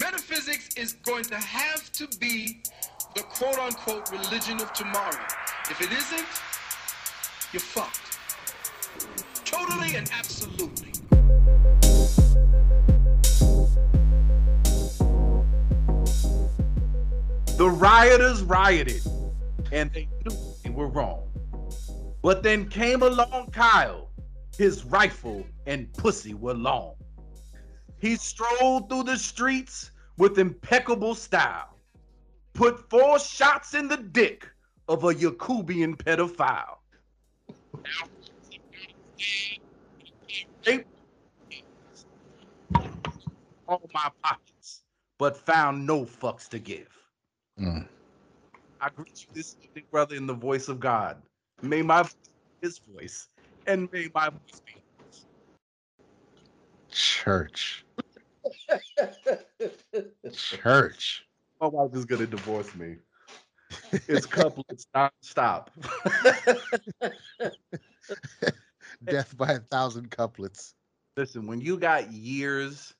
Metaphysics is going to have to be the quote unquote religion of tomorrow. If it isn't, you're fucked. Totally and absolutely. The rioters rioted, and they knew they were wrong. But then came along Kyle. His rifle and pussy were long. He strolled through the streets with impeccable style, put four shots in the dick of a Yakubian pedophile. All my pockets, but found no fucks to give. Mm. I greet you this evening, brother, in the voice of God. May my voice be his voice, and may my voice be Church. Church. My wife is gonna divorce me. It's couplets non-stop. Death by a thousand couplets. Listen, when you got years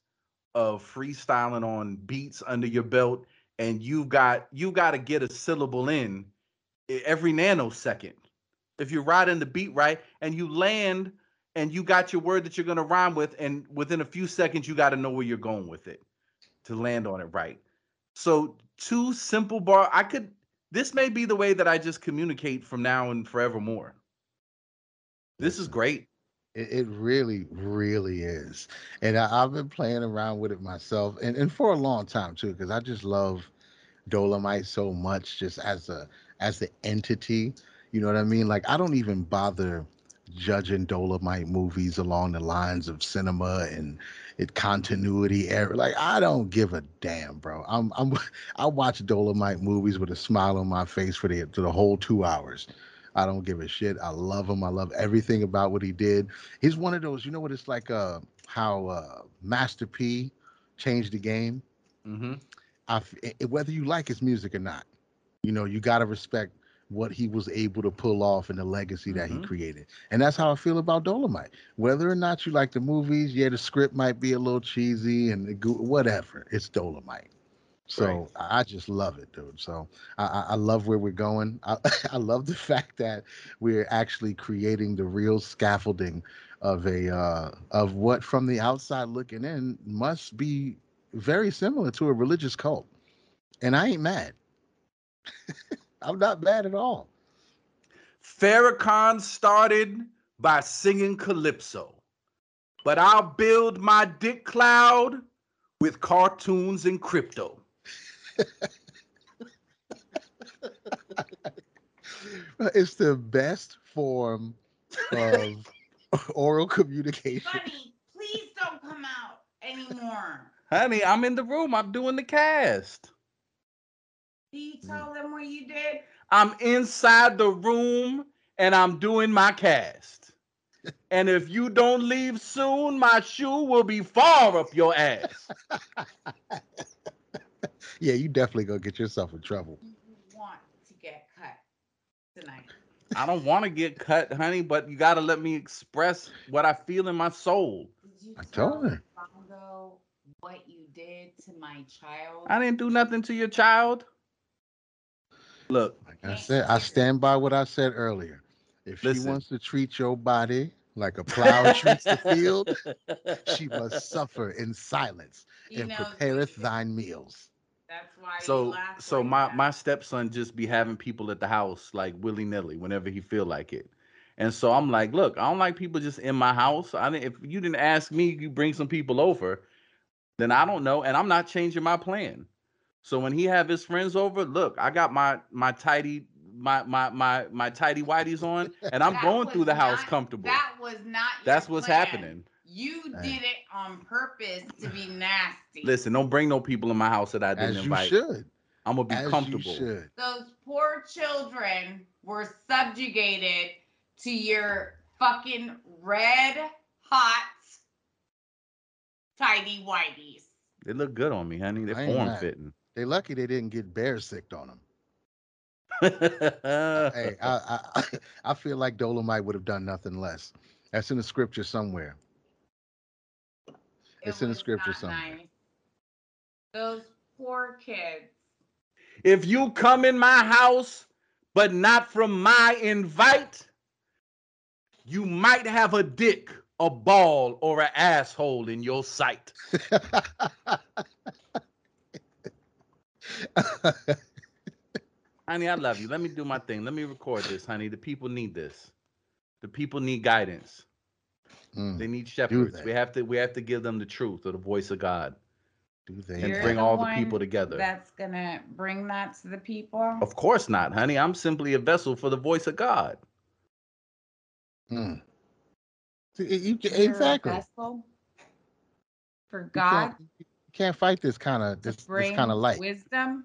of freestyling on beats under your belt, and you've got you got to get a syllable in every nanosecond. If you're riding the beat right and you land and you got your word that you're gonna rhyme with, and within a few seconds you got to know where you're going with it to land on it right. So two simple bar. I could. This may be the way that I just communicate from now and forevermore. This is great. It, it really, really is. And I, I've been playing around with it myself and, and for a long time too, because I just love Dolomite so much just as a as the entity. You know what I mean? Like I don't even bother judging Dolomite movies along the lines of cinema and it continuity error. Like I don't give a damn, bro. I'm I'm I watch Dolomite movies with a smile on my face for the for the whole two hours. I don't give a shit. I love him. I love everything about what he did. He's one of those, you know what it's like uh how uh Master P changed the game. Mm-hmm. I whether you like his music or not, you know, you got to respect what he was able to pull off and the legacy that Mhm. he created. And that's how I feel about Dolomite. Whether or not you like the movies, yeah, the script might be a little cheesy and whatever. It's Dolomite. So Right. I just love it, dude. So I, I I love where we're going. I, I love the fact that we're actually creating the real scaffolding of a uh, of what, from the outside looking in, must be very similar to a religious cult. And I ain't mad. I'm not mad at all. Farrakhan started by singing calypso, but I'll build my dick cloud with cartoons and crypto. It's the best form of oral communication. Bunny, please don't come out anymore. Honey, I'm in the room. I'm doing the cast. Do you tell them what you did? I'm inside the room and I'm doing my cast. And if you don't leave soon, my shoe will be far up your ass. Yeah, you definitely gonna get yourself in trouble. You want to get cut tonight. I don't want to get cut, honey, but you got to let me express what I feel in my soul. Did you I tell told her. Bongo what you did to my child? I didn't do nothing to your child. Look, Like I said, I stand by what I said earlier. If she wants to treat your body like a plow treats the field, she must suffer in silence He and knows prepareth you- thine meals. That's why. you so laugh so like my that. my stepson just be having people at the house like willy nilly whenever he feel like it, and so I'm like, look, I don't like people just in my house. I didn't, if you didn't ask me, you bring some people over, then I don't know, and I'm not changing my plan. So when he have his friends over, look, I got my my tidy my my my my tidy whities on, and I'm going through was the house comfortable. That was not. your That's what's plan. happening. You Hey. did it on purpose to be nasty. Listen, don't bring no people in my house that I didn't As you invite. should. I'm gonna be As comfortable. you should. Those poor children were subjugated to your fucking red hot tidy whiteys. They look good on me, honey. They're form mad. fitting. They lucky they didn't get bear sicked on them. Hey, I, I I feel like Dolomite would have done nothing less. That's in the scripture somewhere. It It's in the scripture somewhere. nice. Those poor kids. If you come in my house, but not from my invite, you might have a dick, a ball, or an asshole in your sight. honey, I love you. Let me do my thing. Let me record this, honey. The people need this. The people need guidance. Mm, They need shepherds. they? We have to we have to give them the truth or the voice of God do they? and You're bring the all the people together. That's gonna bring that to the people. Of course not, honey. I'm simply a vessel for the voice of God. Mm. See, You, You're a exactly. vessel For God can't, you can't fight this kind of this, this kind of light. wisdom.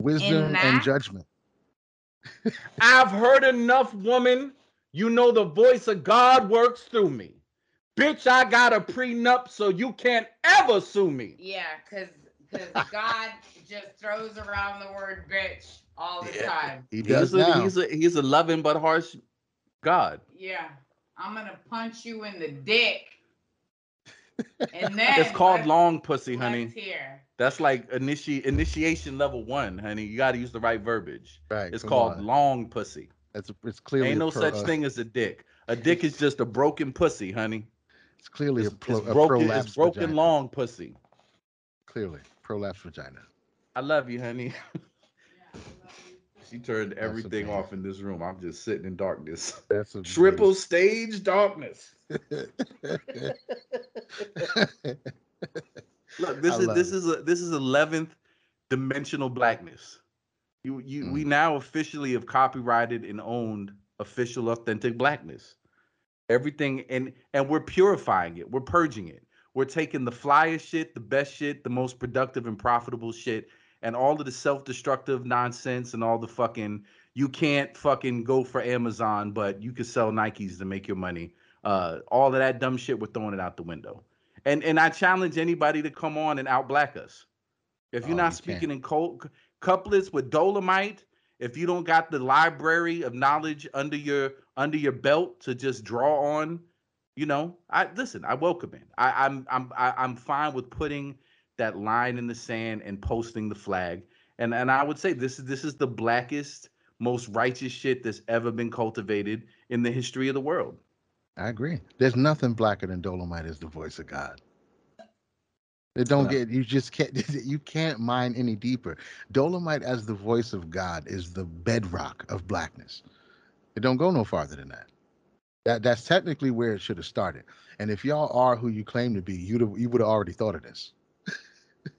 Wisdom and judgment. I've heard enough, woman. You know the voice of God works through me. Bitch, I got a prenup, so you can't ever sue me. Yeah, because because God just throws around the word bitch all the Yeah. time. He does He's a, he's a he's a loving but harsh God. Yeah, I'm gonna punch you in the dick. And then It's called let's- long pussy, honey. let's. That's like initi- initiation level one, honey. You got to use the right verbiage. right. It's called on. long pussy. It's it's clearly Ain't no pro- such uh, thing as a dick. A dick is just a broken pussy, honey. It's clearly It's, a, pro, it's a broken. prolapsed It's broken vagina. long pussy. Clearly, prolapsed vagina. I love you, honey. She turned That's everything off in this room. I'm just sitting in darkness. That's a Triple stage darkness. Look, this I is this it. is a this is eleventh dimensional blackness. You you we mm. now officially have copyrighted and owned official authentic blackness. Everything and and we're purifying it. We're purging it. We're taking the flyest shit, the best shit, the most productive and profitable shit, and all of the self-destructive nonsense and all the fucking you can't fucking go for Amazon, but you can sell Nikes to make your money. Uh, all of that dumb shit, we're throwing it out the window. And and I challenge anybody to come on and outblack us. If you're Oh, not you speaking in col- couplets with Dolomite, if you don't got the library of knowledge under your under your belt to just draw on, you know, I listen. I welcome it. I, I'm I'm I, I'm fine with putting that line in the sand and posting the flag. And and I would say this is this is the blackest, most righteous shit that's ever been cultivated in the history of the world. I agree. There's nothing blacker than Dolomite as the voice of God. It don't No. get you just can't you can't mine any deeper. Dolomite as the voice of God is the bedrock of blackness. It don't go no farther than that. That that's technically where it should have started. And if y'all are who you claim to be, you'd have, you would have already thought of this.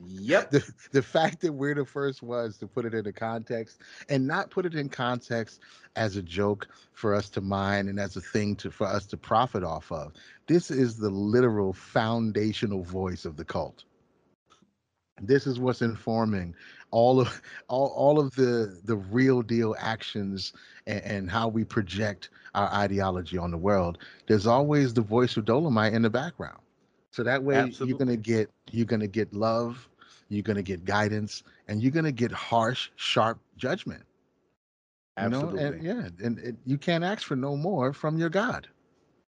Yep. the, the fact that we're the first ones to put it into context and not put it in context as a joke for us to mine and as a thing to for us to profit off of. This is the literal foundational voice of the cult. This is what's informing all of all, all of the the real deal actions and, and how we project our ideology on the world. There's always the voice of dolomite in the background so that way you're gonna get you're gonna get love you're gonna get guidance and you're gonna get harsh sharp judgment. You know Absolutely. and yeah and it, you can't ask for no more from your god.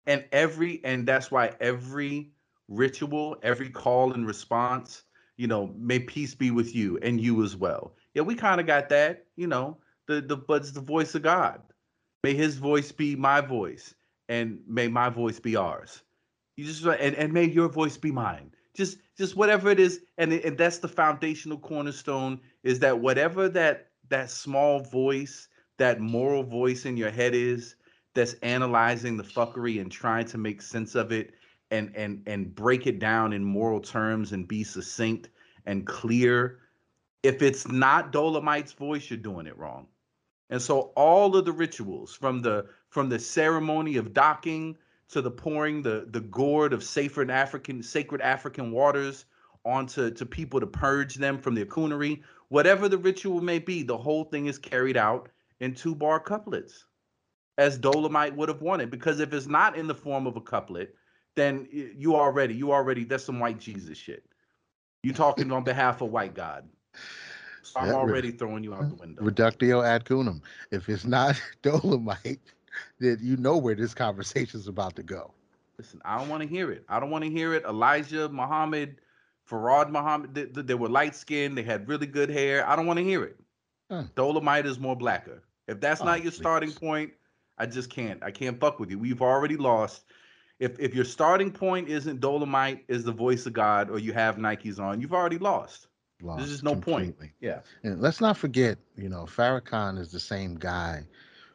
And every and that's why every ritual every call and response you know may peace be with you and you as well. Yeah we kind of got that you know the the but it's the voice of god. May his voice be my voice and may my voice be ours you just and, and may your voice be mine. Just just whatever it is and and that's the foundational cornerstone is that whatever that that small voice that moral voice in your head is that's analyzing the fuckery and trying to make sense of it and and and break it down in moral terms and be succinct and clear if it's not dolomite's voice you're doing it wrong. And so all of the rituals from the from the ceremony of docking to the pouring the the gourd of sacred african sacred african waters onto to people to purge them from their coonery whatever the ritual may be the whole thing is carried out in two bar couplets as Dolomite would have wanted. Because if it's not in the form of a couplet, then you already, you already, that's some white Jesus shit. You talking on behalf of white God. So I'm re- already throwing you out the window. reductio ad coonum if it's not dolomite then you know where this conversation is about to go Listen, I don't want to hear it. I don't want to hear it. Elijah, Muhammad, Farad Muhammad, they, they were light skinned, they had really good hair. I don't want to hear it. Huh. Dolomite is more blacker. If that's Oh, not your starting point, I just can't. I can't fuck with you. We've already lost. If if your starting point isn't Dolomite is the voice of God or you have Nikes on, you've already lost. Lost There's just no point. Yeah. And let's not forget, you know, Farrakhan is the same guy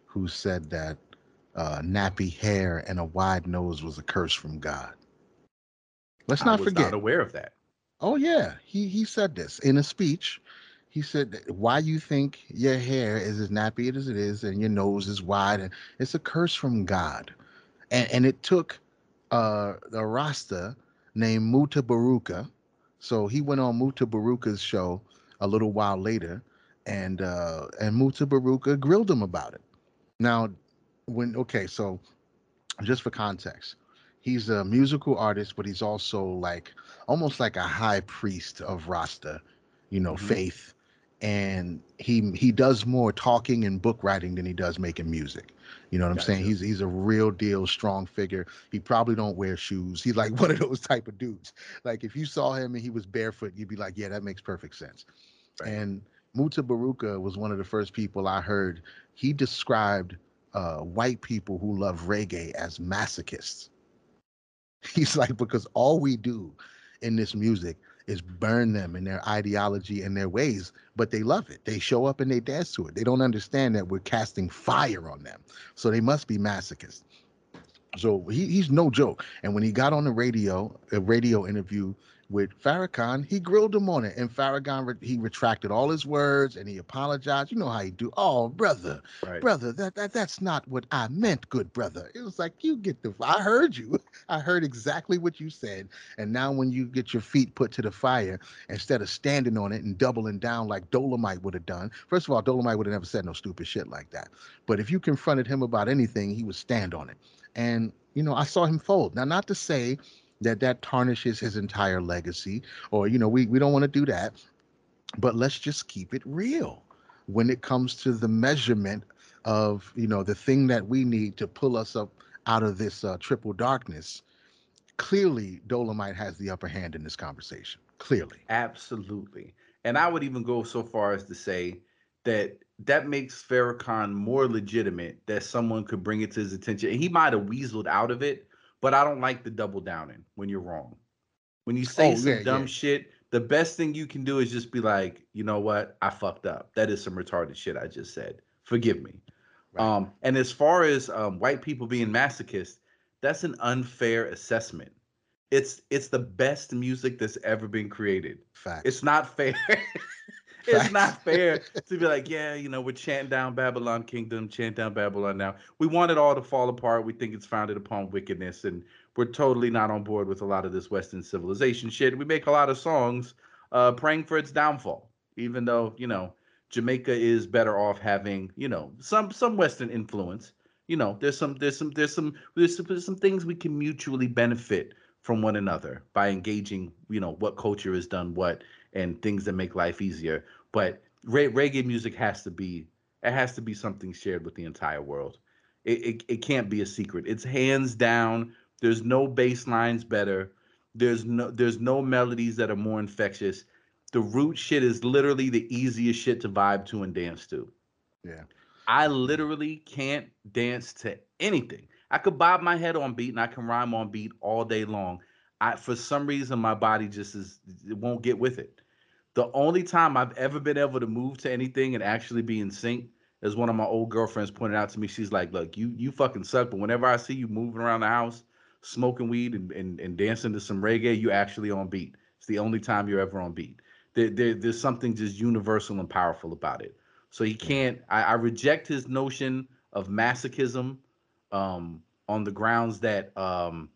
who said that uh, nappy hair and a wide nose was a curse from God. Let's I not was forget. not aware of that. Oh yeah, he he said this in a speech. He said, "Why you think your hair is as nappy as it is, and your nose is wide, and it's a curse from God." And and it took uh, a Rasta named Mutabaruka. So he went on Mutabaruka's show a little while later, and uh, and Mutabaruka grilled him about it. Now, when okay, so just for context, he's a musical artist, but he's also like almost like a high priest of Rasta, you know, Mhm. faith. And he he does more talking and book writing than he does making music. You know what I'm saying? He's he's a real deal strong figure. He probably don't wear shoes. He's like one of those type of dudes. Like if you saw him and he was barefoot, you'd be like, yeah, that makes perfect sense. Right. And Mutabaruka was one of the first people I heard. He described uh, white people who love reggae as masochists. He's like, because all we do in this music is burn them in their ideology and their ways, but they love it. They show up and they dance to it. They don't understand that we're casting fire on them. So they must be masochists. So he, he's no joke. And when he got on the radio, a radio interview with Farrakhan, he grilled him on it. And Farrakhan, re- he retracted all his words and he apologized. You know how he do. Oh, brother, Right. brother, that, that that's not what I meant, good brother. It was like you get the. I heard you. I heard exactly what you said. And now when you get your feet put to the fire, instead of standing on it and doubling down like Dolomite would have done. First of all, Dolomite would have never said no stupid shit like that. But if you confronted him about anything, he would stand on it. And you know, I saw him fold. Now, not to say that that tarnishes his entire legacy, or you know, we we don't want to do that. But let's just keep it real when it comes to the measurement of you know the thing that we need to pull us up out of this uh, triple darkness. Clearly, Dolomite has the upper hand in this conversation. Clearly, Absolutely. And I would even go so far as to say that that makes Farrakhan more legitimate that someone could bring it to his attention. And he might have weaseled out of it, but I don't like the double downing when you're wrong. When you say Oh, some yeah, dumb yeah. shit, the best thing you can do is just be like, you know what? I fucked up. That is some retarded shit I just said. Forgive me. Right. Um, and as far as um, white people being masochists, that's an unfair assessment. It's it's the best music that's ever been created. fact. It's not fair. it's not fair to be like, yeah, you know, we're chanting down Babylon Kingdom, chant down Babylon now. We want it all to fall apart. We think it's founded upon wickedness, and we're totally not on board with a lot of this Western civilization shit. We make a lot of songs uh, praying for its downfall, even though you know Jamaica is better off having you know some some Western influence. You know, there's some there's some there's some there's some, there's some things we can mutually benefit from one another by engaging. You know, what culture has done what and things that make life easier. But re- reggae music has to be it has to be something shared with the entire world. It, it it can't be a secret. It's hands down. There's no bass lines better. There's no there's no melodies that are more infectious. The root shit is literally the easiest shit to vibe to and dance to. Yeah. I literally can't dance to anything. I could bob my head on beat and I can rhyme on beat all day long. I for some reason my body just is it won't get with it. The only time I've ever been able to move to anything and actually be in sync is one of my old girlfriends pointed out to me. She's like, "Look, you you fucking suck, but whenever I see you moving around the house, smoking weed and, and, and dancing to some reggae, you actually on beat. It's the only time you're ever on beat. There, there there's something just universal and powerful about it. So he can't. I, I reject his notion of masochism um, on the grounds that um,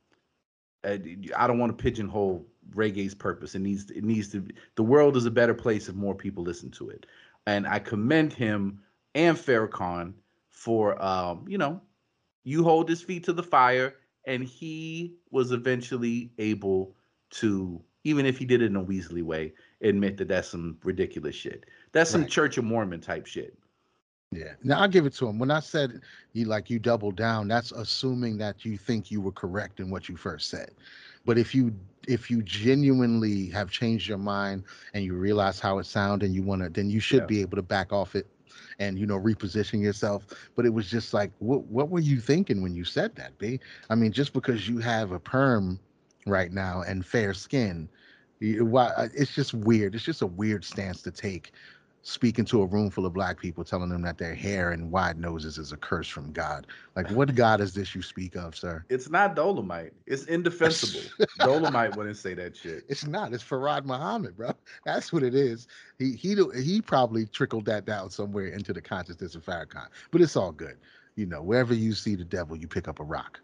uh, I don't want to pigeonhole reggae's purpose. It needs it needs to. The world is a better place if more people listen to it. And I commend him and Farrakhan for um, you know, you hold his feet to the fire, and he was eventually able to, even if he did it in a Weasley way, admit that that's some ridiculous shit. That's some Right. Church of Mormon type shit. Yeah. Now I'll give it to him. When I said you like you double down, that's assuming that you think you were correct in what you first said. But if you if you genuinely have changed your mind and you realize how it sounds and you want to, then you should Yeah. be able to back off it and you know reposition yourself. But it was just like, what what were you thinking when you said that, B? I mean, just because you have a perm right now and fair skin, why? uh, It's just weird. It's just a weird stance to take. Speaking to a room full of black people, telling them that their hair and wide noses is a curse from God. Like, what God is this you speak of, sir? It's not Dolomite. It's indefensible. Dolomite wouldn't say that shit. It's not. It's Farad Muhammad, bro. That's what it is. He he he probably trickled that down somewhere into the consciousness of Farrakhan. But it's all good. You know, wherever you see the devil, you pick up a rock.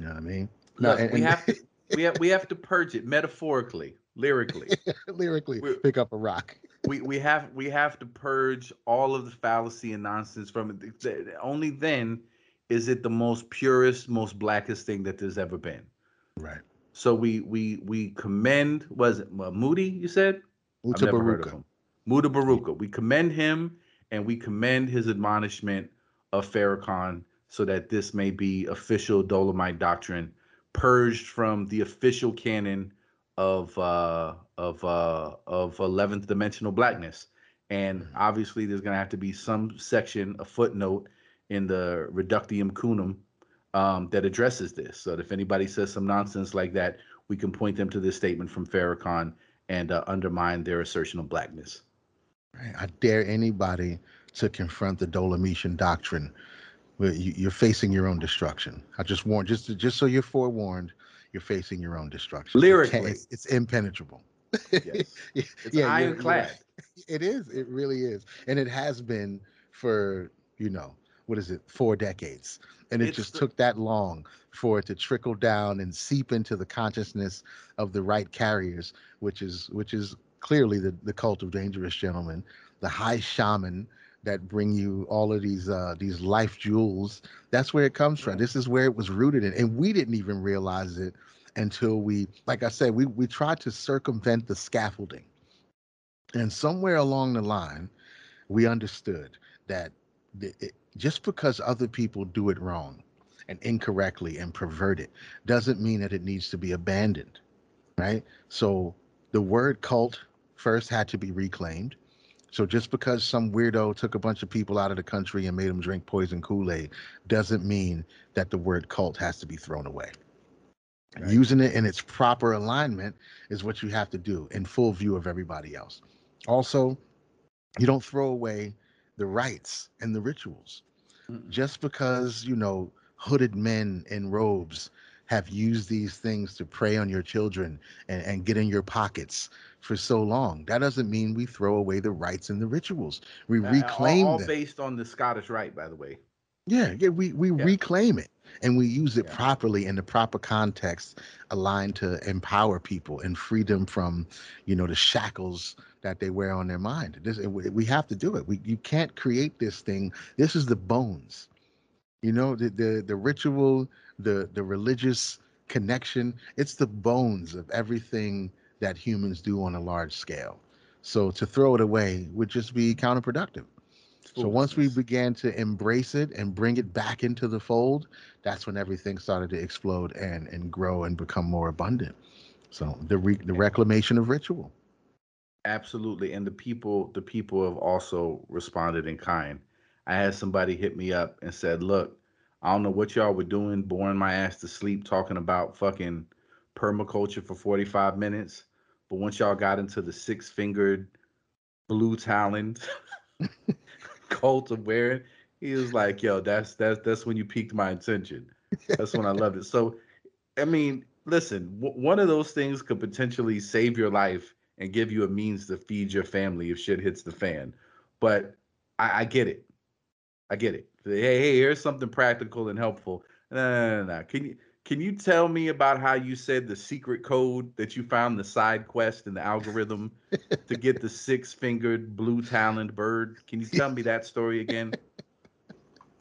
You know what I mean? No, Look, and- we have to we have we have to purge it metaphorically, lyrically. lyrically We're- pick up a rock. We we have we have to purge all of the fallacy and nonsense from it. Only then is it the most purest, most blackest thing that there's ever been. Right. So we we we commend was it Moody? You said I've never heard of Mutabaruka. him. Mutabaruka. We commend him and we commend his admonishment of Farrakhan so that this may be official Dolomite doctrine, purged from the official canon of uh, of uh, of eleventh dimensional blackness. And Mhm. obviously, there's gonna have to be some section, a footnote in the Reductio ad Coonum um, that addresses this. So that if anybody says some nonsense like that, we can point them to this statement from Farrakhan and uh, undermine their assertion of blackness. I dare anybody to confront the Dolomitian doctrine. You- You're facing your own destruction. I just warn, just just so you're forewarned, you're facing your own destruction. Lyrically. it's, it's impenetrable. Yes. It's you're ironclad. It is. It really is, and it has been for you know what is it? Four decades, and it It's just the- took that long for it to trickle down and seep into the consciousness of the right carriers, which is which is clearly the the cult of dangerous gentlemen, the high shaman that bring you all of these uh these life jewels. That's where it comes from. This is where it was rooted in, and we didn't even realize it until we, like I said, we we tried to circumvent the scaffolding. And somewhere along the line, we understood that the, it, just because other people do it wrong and incorrectly and pervert it doesn't mean that it needs to be abandoned, right? So the word cult first had to be reclaimed. So just because some weirdo took a bunch of people out of the country and made them drink poison Kool-Aid doesn't mean that the word cult has to be thrown away. Right. Using it in its proper alignment is what you have to do in full view of everybody else. Also, you don't throw away the rites and the rituals Mm-mm. just because you know hooded men in robes have used these things to prey on your children and, and get in your pockets for so long that doesn't mean we throw away the rites and the rituals we Uh, reclaim all, all them based on the Scottish Rite, by the way. yeah, yeah, we we Yeah. reclaim it and we use it Yeah. properly in the proper context, aligned to empower people and free them from, you know, the shackles that they wear on their mind. This we we have to do it. We you can't create this thing. This is the bones. You know, the the the ritual, the the religious connection. It's the bones of everything that humans do on a large scale. So to throw it away would just be counterproductive. So once we began to embrace it and bring it back into the fold, that's when everything started to explode and and grow and become more abundant. So the re- the reclamation of ritual. Absolutely, and the people the people have also responded in kind. I had somebody hit me up and said, "Look, I don't know what y'all were doing, boring my ass to sleep, talking about fucking permaculture for 45 minutes, but once y'all got into the six-fingered blue talon cult of wearing, he was like, "Yo, that's that's that's when you piqued my attention. That's when I loved it." So, I mean, listen, w- one of those things could potentially save your life and give you a means to feed your family if shit hits the fan. But I, I get it. I get it. Hey, hey, here's something practical and helpful. No, no, no, no. Can you can you tell me about how you said the secret code that you found the side quest and the algorithm to get the six-fingered blue taloned bird? Can you tell me that story again?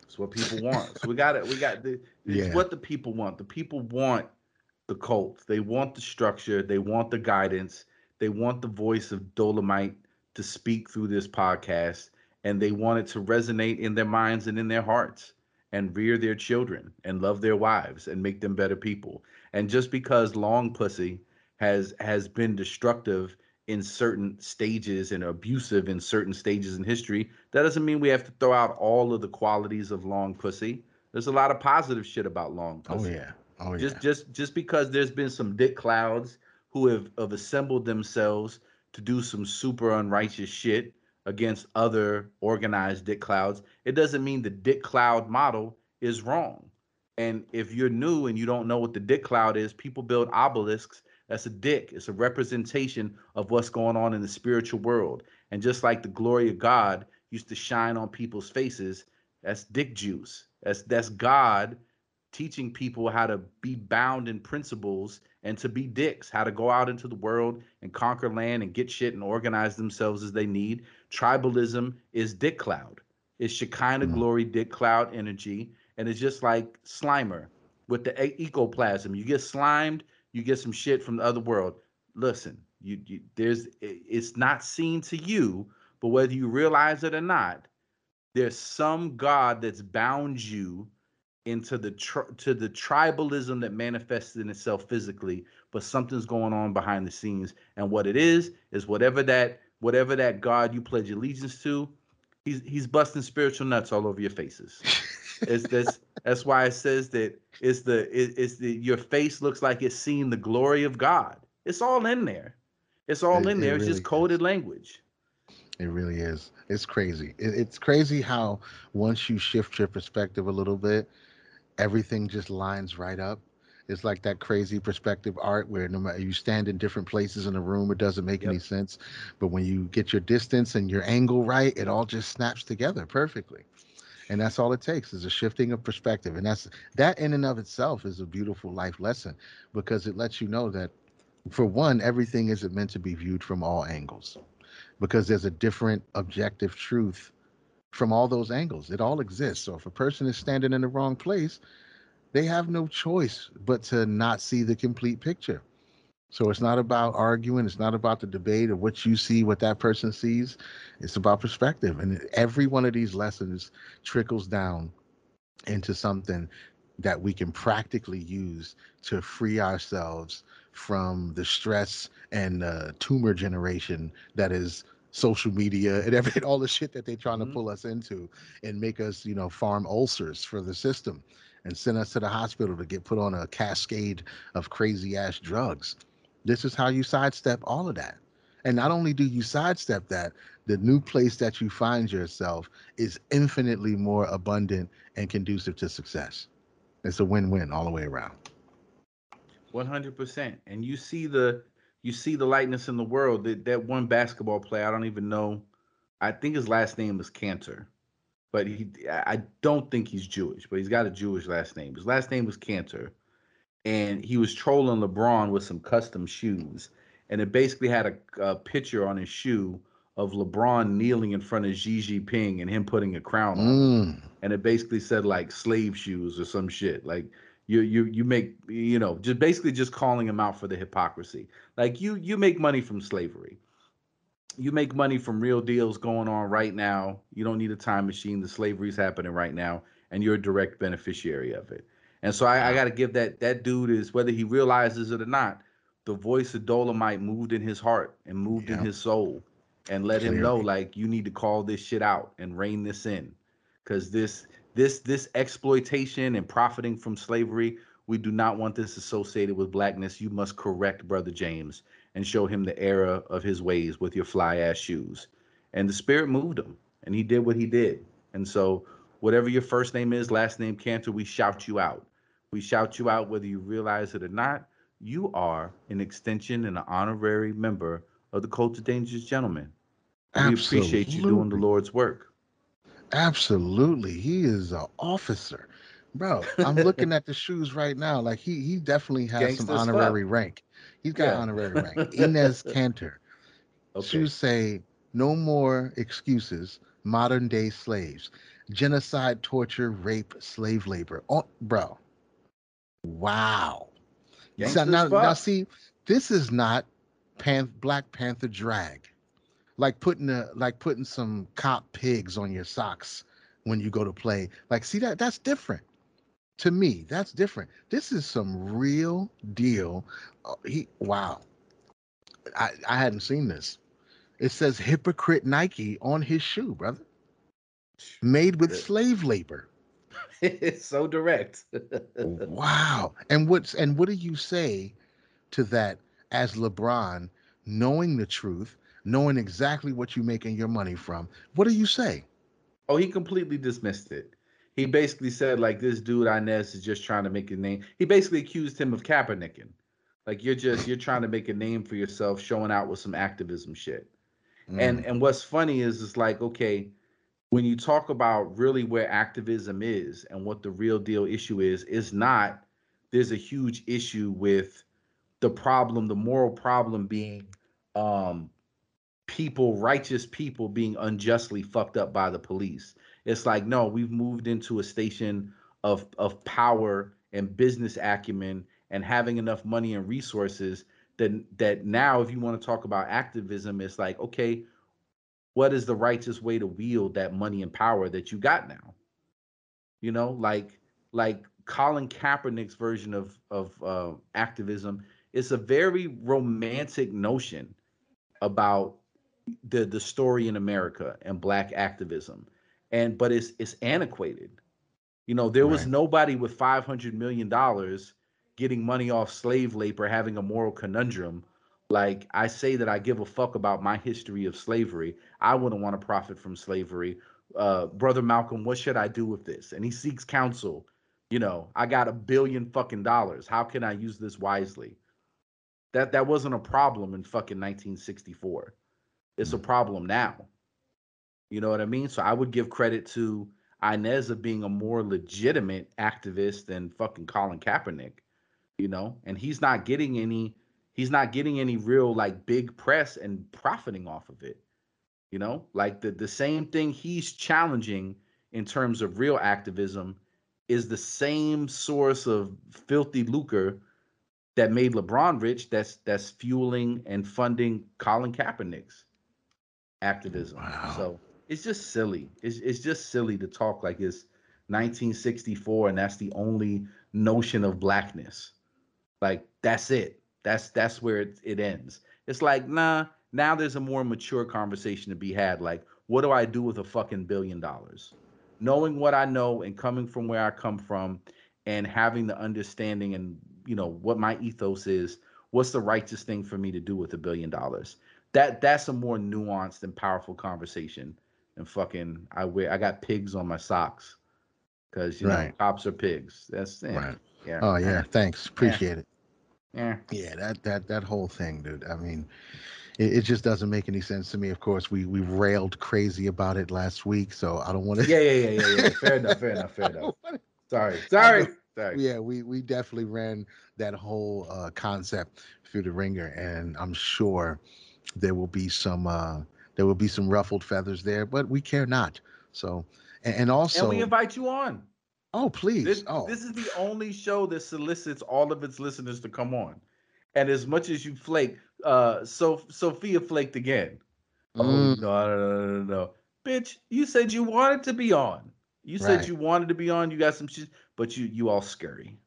It's what people want. So we got it. We got the it's Yeah. what the people want. The people want the cult. They want the structure. They want the guidance. They want the voice of Dolomite to speak through this podcast, and they want it to resonate in their minds and in their hearts, and rear their children, and love their wives, and make them better people. And just because long pussy has has been destructive in certain stages and abusive in certain stages in history, that doesn't mean we have to throw out all of the qualities of long pussy. There's a lot of positive shit about long Oh yeah. Oh yeah. just just just because there's been some dick clouds who have, have assembled themselves to do some super unrighteous shit against other organized dick clouds, it doesn't mean the dick cloud model is wrong. And if you're new and you don't know what the dick cloud is, people build obelisks. That's a dick. It's a representation of what's going on in the spiritual world. And just like the glory of God used to shine on people's faces, that's dick juice. That's that's God teaching people how to be bound in principles and to be dicks, how to go out into the world and conquer land and get shit and organize themselves as they need. Tribalism is dick cloud. It's Shekinah Mhm. glory dick cloud energy. And it's just like Slimer with the e- ectoplasm. You get slimed, you get some shit from the other world. Listen, you, you there's it's not seen to you, but whether you realize it or not, there's some God that's bound you into the tri- to the tribalism that manifests in itself physically, but something's going on behind the scenes. And what it is is whatever that whatever that God you pledge allegiance to, he's he's busting spiritual nuts all over your faces. It's this that's why it says that it's the it, it's the your face looks like it's seeing the glory of God. It's all in there. It's all It- in it there. It's really just is. coded language. It really is. It's crazy. It, it's crazy how once you shift your perspective a little bit, everything just lines right up. It's like that crazy perspective art where no matter you stand in different places in a room, it doesn't make Yep. any sense. But when you get your distance and your angle right, it all just snaps together perfectly. And that's all it takes is a shifting of perspective. And that's that in and of itself is a beautiful life lesson because it lets you know that for one, everything isn't meant to be viewed from all angles because there's a different objective truth from all those angles. It all exists. So if a person is standing in the wrong place, they have no choice but to not see the complete picture. So it's not about arguing, it's not about the debate of what you see, what that person sees. It's about perspective. And every one of these lessons trickles down into something that we can practically use to free ourselves from the stress and uh, tumor generation that is social media and every all the shit that they're trying Mhm. to pull us into and make us, you know, farm ulcers for the system and send us to the hospital to get put on a cascade of crazy ass drugs. This is how you sidestep all of that. And not only do you sidestep that, the new place that you find yourself is infinitely more abundant and conducive to success. It's a win-win all the way around. One hundred percent. And you see the you see the lightness in the world. That that one basketball player, I don't even know. I think his last name is Kanter, but he I don't think he's Jewish, but he's got a Jewish last name. His last name was Kanter, and he was trolling LeBron with some custom shoes, and it basically had a, a picture on his shoe of LeBron kneeling in front of Xi Jinping and him putting a crown on. Mm, and it basically said like slave shoes or some shit. Like you you you make you know just basically just calling him out for the hypocrisy. Like you you make money from slavery. You make money from real deals going on right now. You don't need a time machine. The slavery's happening right now, and you're a direct beneficiary of it. And so I, I got to give that that dude is whether he realizes it or not. The voice of Dolomite moved in his heart and moved in his soul, and let him know like you need to call this shit out and rein this in because this this this exploitation and profiting from slavery we do not want this associated with blackness you must correct brother james and show him the error of his ways with your fly ass shoes and the spirit moved him and he did what he did and so whatever your first name is last name kanter we shout you out we shout you out whether you realize it or not you are an extension and an honorary member of the cult of dangerous gentlemen we appreciate you doing the lord's work Absolutely. He is an officer. Bro, I'm looking at the shoes right now. Like he he definitely has Gangsta some honorary rank. He's got Yeah. honorary rank. Enes Kanter. okay say no more excuses, modern day slaves. Genocide, torture, rape, slave labor. Oh, bro. Wow. So now, now see, this is not Pan- Black Panther drag. Like putting a like putting some cop pigs on your socks when you go to play. Like, see that that's different. To me, that's different. This is some real deal. Uh, he wow. I, I hadn't seen this. It says hypocrite Nike on his shoe, brother. Made with slave labor. it's so direct. wow. And what's and what do you say to that as LeBron, knowing the truth, knowing exactly what you're making your money from? What do you say? Oh, he completely dismissed it. He basically said like this dude Enes is just trying to make a name. He basically accused him of Kaepernicking. Like you're just you're trying to make a name for yourself, showing out with some activism shit. Mm. And and what's funny is it's like okay, when you talk about really where activism is and what the real deal issue is, is not there's a huge issue with the problem, the moral problem being um people, righteous people being unjustly fucked up by the police. It's like, no, we've moved into a station of of power and business acumen and having enough money and resources that that now if you want to talk about activism it's like okay what is the righteous way to wield that money and power that you got now? You know like like colin kaepernick's version of of uh, activism is a very romantic notion about the the story in america and black activism and but it's it's antiquated. You know there was nobody with 500 million dollars getting money off slave labor having a moral conundrum. Like i say that i give a fuck about my history of slavery. I wouldn't want to profit from slavery. Uh, brother malcolm what should i do with this? And he seeks counsel. You know i got a billion fucking dollars. How can i use this wisely? That that wasn't a problem in fucking 1964 it's a mm. problem now you know what i mean so i would give credit to enes of being a more legitimate activist than fucking colin kaepernick you know, and he's not getting any he's not getting any real like big press and profiting off of it. You know, like the the same thing he's challenging in terms of real activism is the same source of filthy lucre that made LeBron rich that's that's fueling and funding Colin Kaepernick's activism. Wow. So it's just silly. It's it's just silly to talk like it's 1964 and that's the only notion of blackness. Like that's it. That's that's where it, it ends. It's like, nah, now there's a more mature conversation to be had. Like, what do I do with a fucking billion dollars? Knowing what I know and coming from where I come from and having the understanding and you know what my ethos is, what's the righteous thing for me to do with a billion dollars? That that's a more nuanced and powerful conversation. And fucking I wear I got pigs on my socks. Cause you right. know cops are pigs. That's yeah. right. Yeah. Oh yeah. Thanks. Appreciate yeah. it. Yeah. Yeah. That that that whole thing, dude. I mean, it, it, just doesn't make any sense to me. Of course, we we railed crazy about it last week, so I don't want to. Yeah, yeah, yeah, yeah, yeah. Fair enough. Fair enough. Fair enough. Sorry. Sorry. Sorry. Yeah, we we definitely ran that whole uh, concept through the ringer, and I'm sure there will be some uh, there will be some ruffled feathers there, but we care not. So, and, and also, and we invite you on. Oh, please. This, oh. this is the only show that solicits all of its listeners to come on. And as much as you flake, uh, so Sophia flaked again. Oh, mm. Oh no, no, no, no, no, bitch! You said you wanted to be on. You said right. you wanted to be on. You got some shit, but you you all scurry.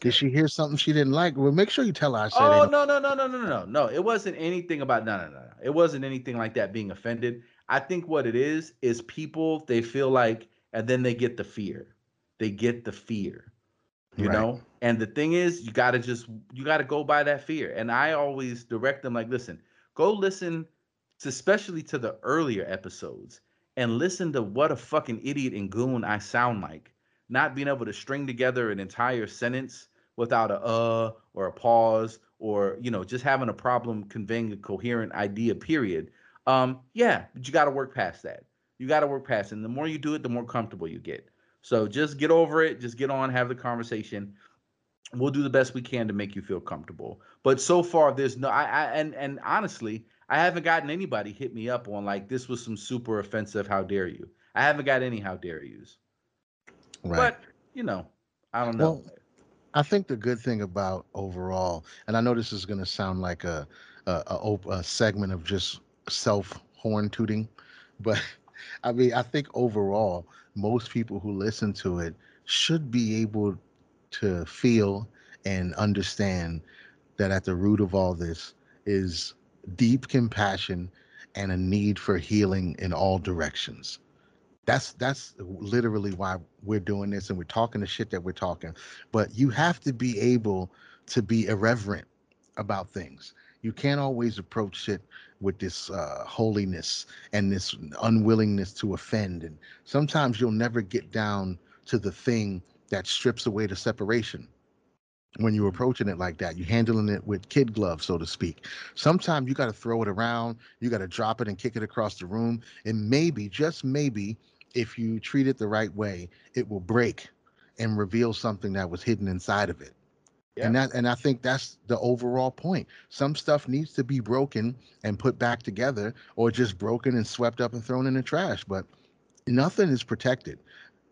Did she hear something she didn't like? Well, make sure you tell her. I said oh no no no no no no no! It wasn't anything about no no no. It wasn't anything like that. Being offended. I think what it is is people they feel like, and then they get the fear they get the fear you right. know and the thing is you got to just you got to go by that fear and i always direct them like listen go listen to, especially to the earlier episodes and listen to what a fucking idiot and goon i sound like not being able to string together an entire sentence without a uh or a pause or you know just having a problem conveying a coherent idea period um yeah but you got to work past that you got to work past it and the more you do it the more comfortable you get so just get over it. Just get on, have the conversation. We'll do the best we can to make you feel comfortable. But so far, there's no. I, I and and honestly, I haven't gotten anybody hit me up on like this was some super offensive. How dare you? I haven't got any how dare yous. Right. But you know, I don't know. Well, I think the good thing about overall, and I know this is going to sound like a a, a a segment of just self horn tooting, but I mean, I think overall, most people who listen to it should be able to feel and understand that at the root of all this is deep compassion and a need for healing in all directions. That's that's literally why we're doing this and we're talking the shit that we're talking. But you have to be able to be irreverent about things. You can't always approach it with this uh, holiness and this unwillingness to offend. And sometimes you'll never get down to the thing that strips away the separation when you're approaching it like that. You're handling it with kid gloves, so to speak. Sometimes you got to throw it around, you got to drop it and kick it across the room. And maybe, just maybe, if you treat it the right way, it will break and reveal something that was hidden inside of it. And that and I think that's the overall point. Some stuff needs to be broken and put back together or just broken and swept up and thrown in the trash, but nothing is protected.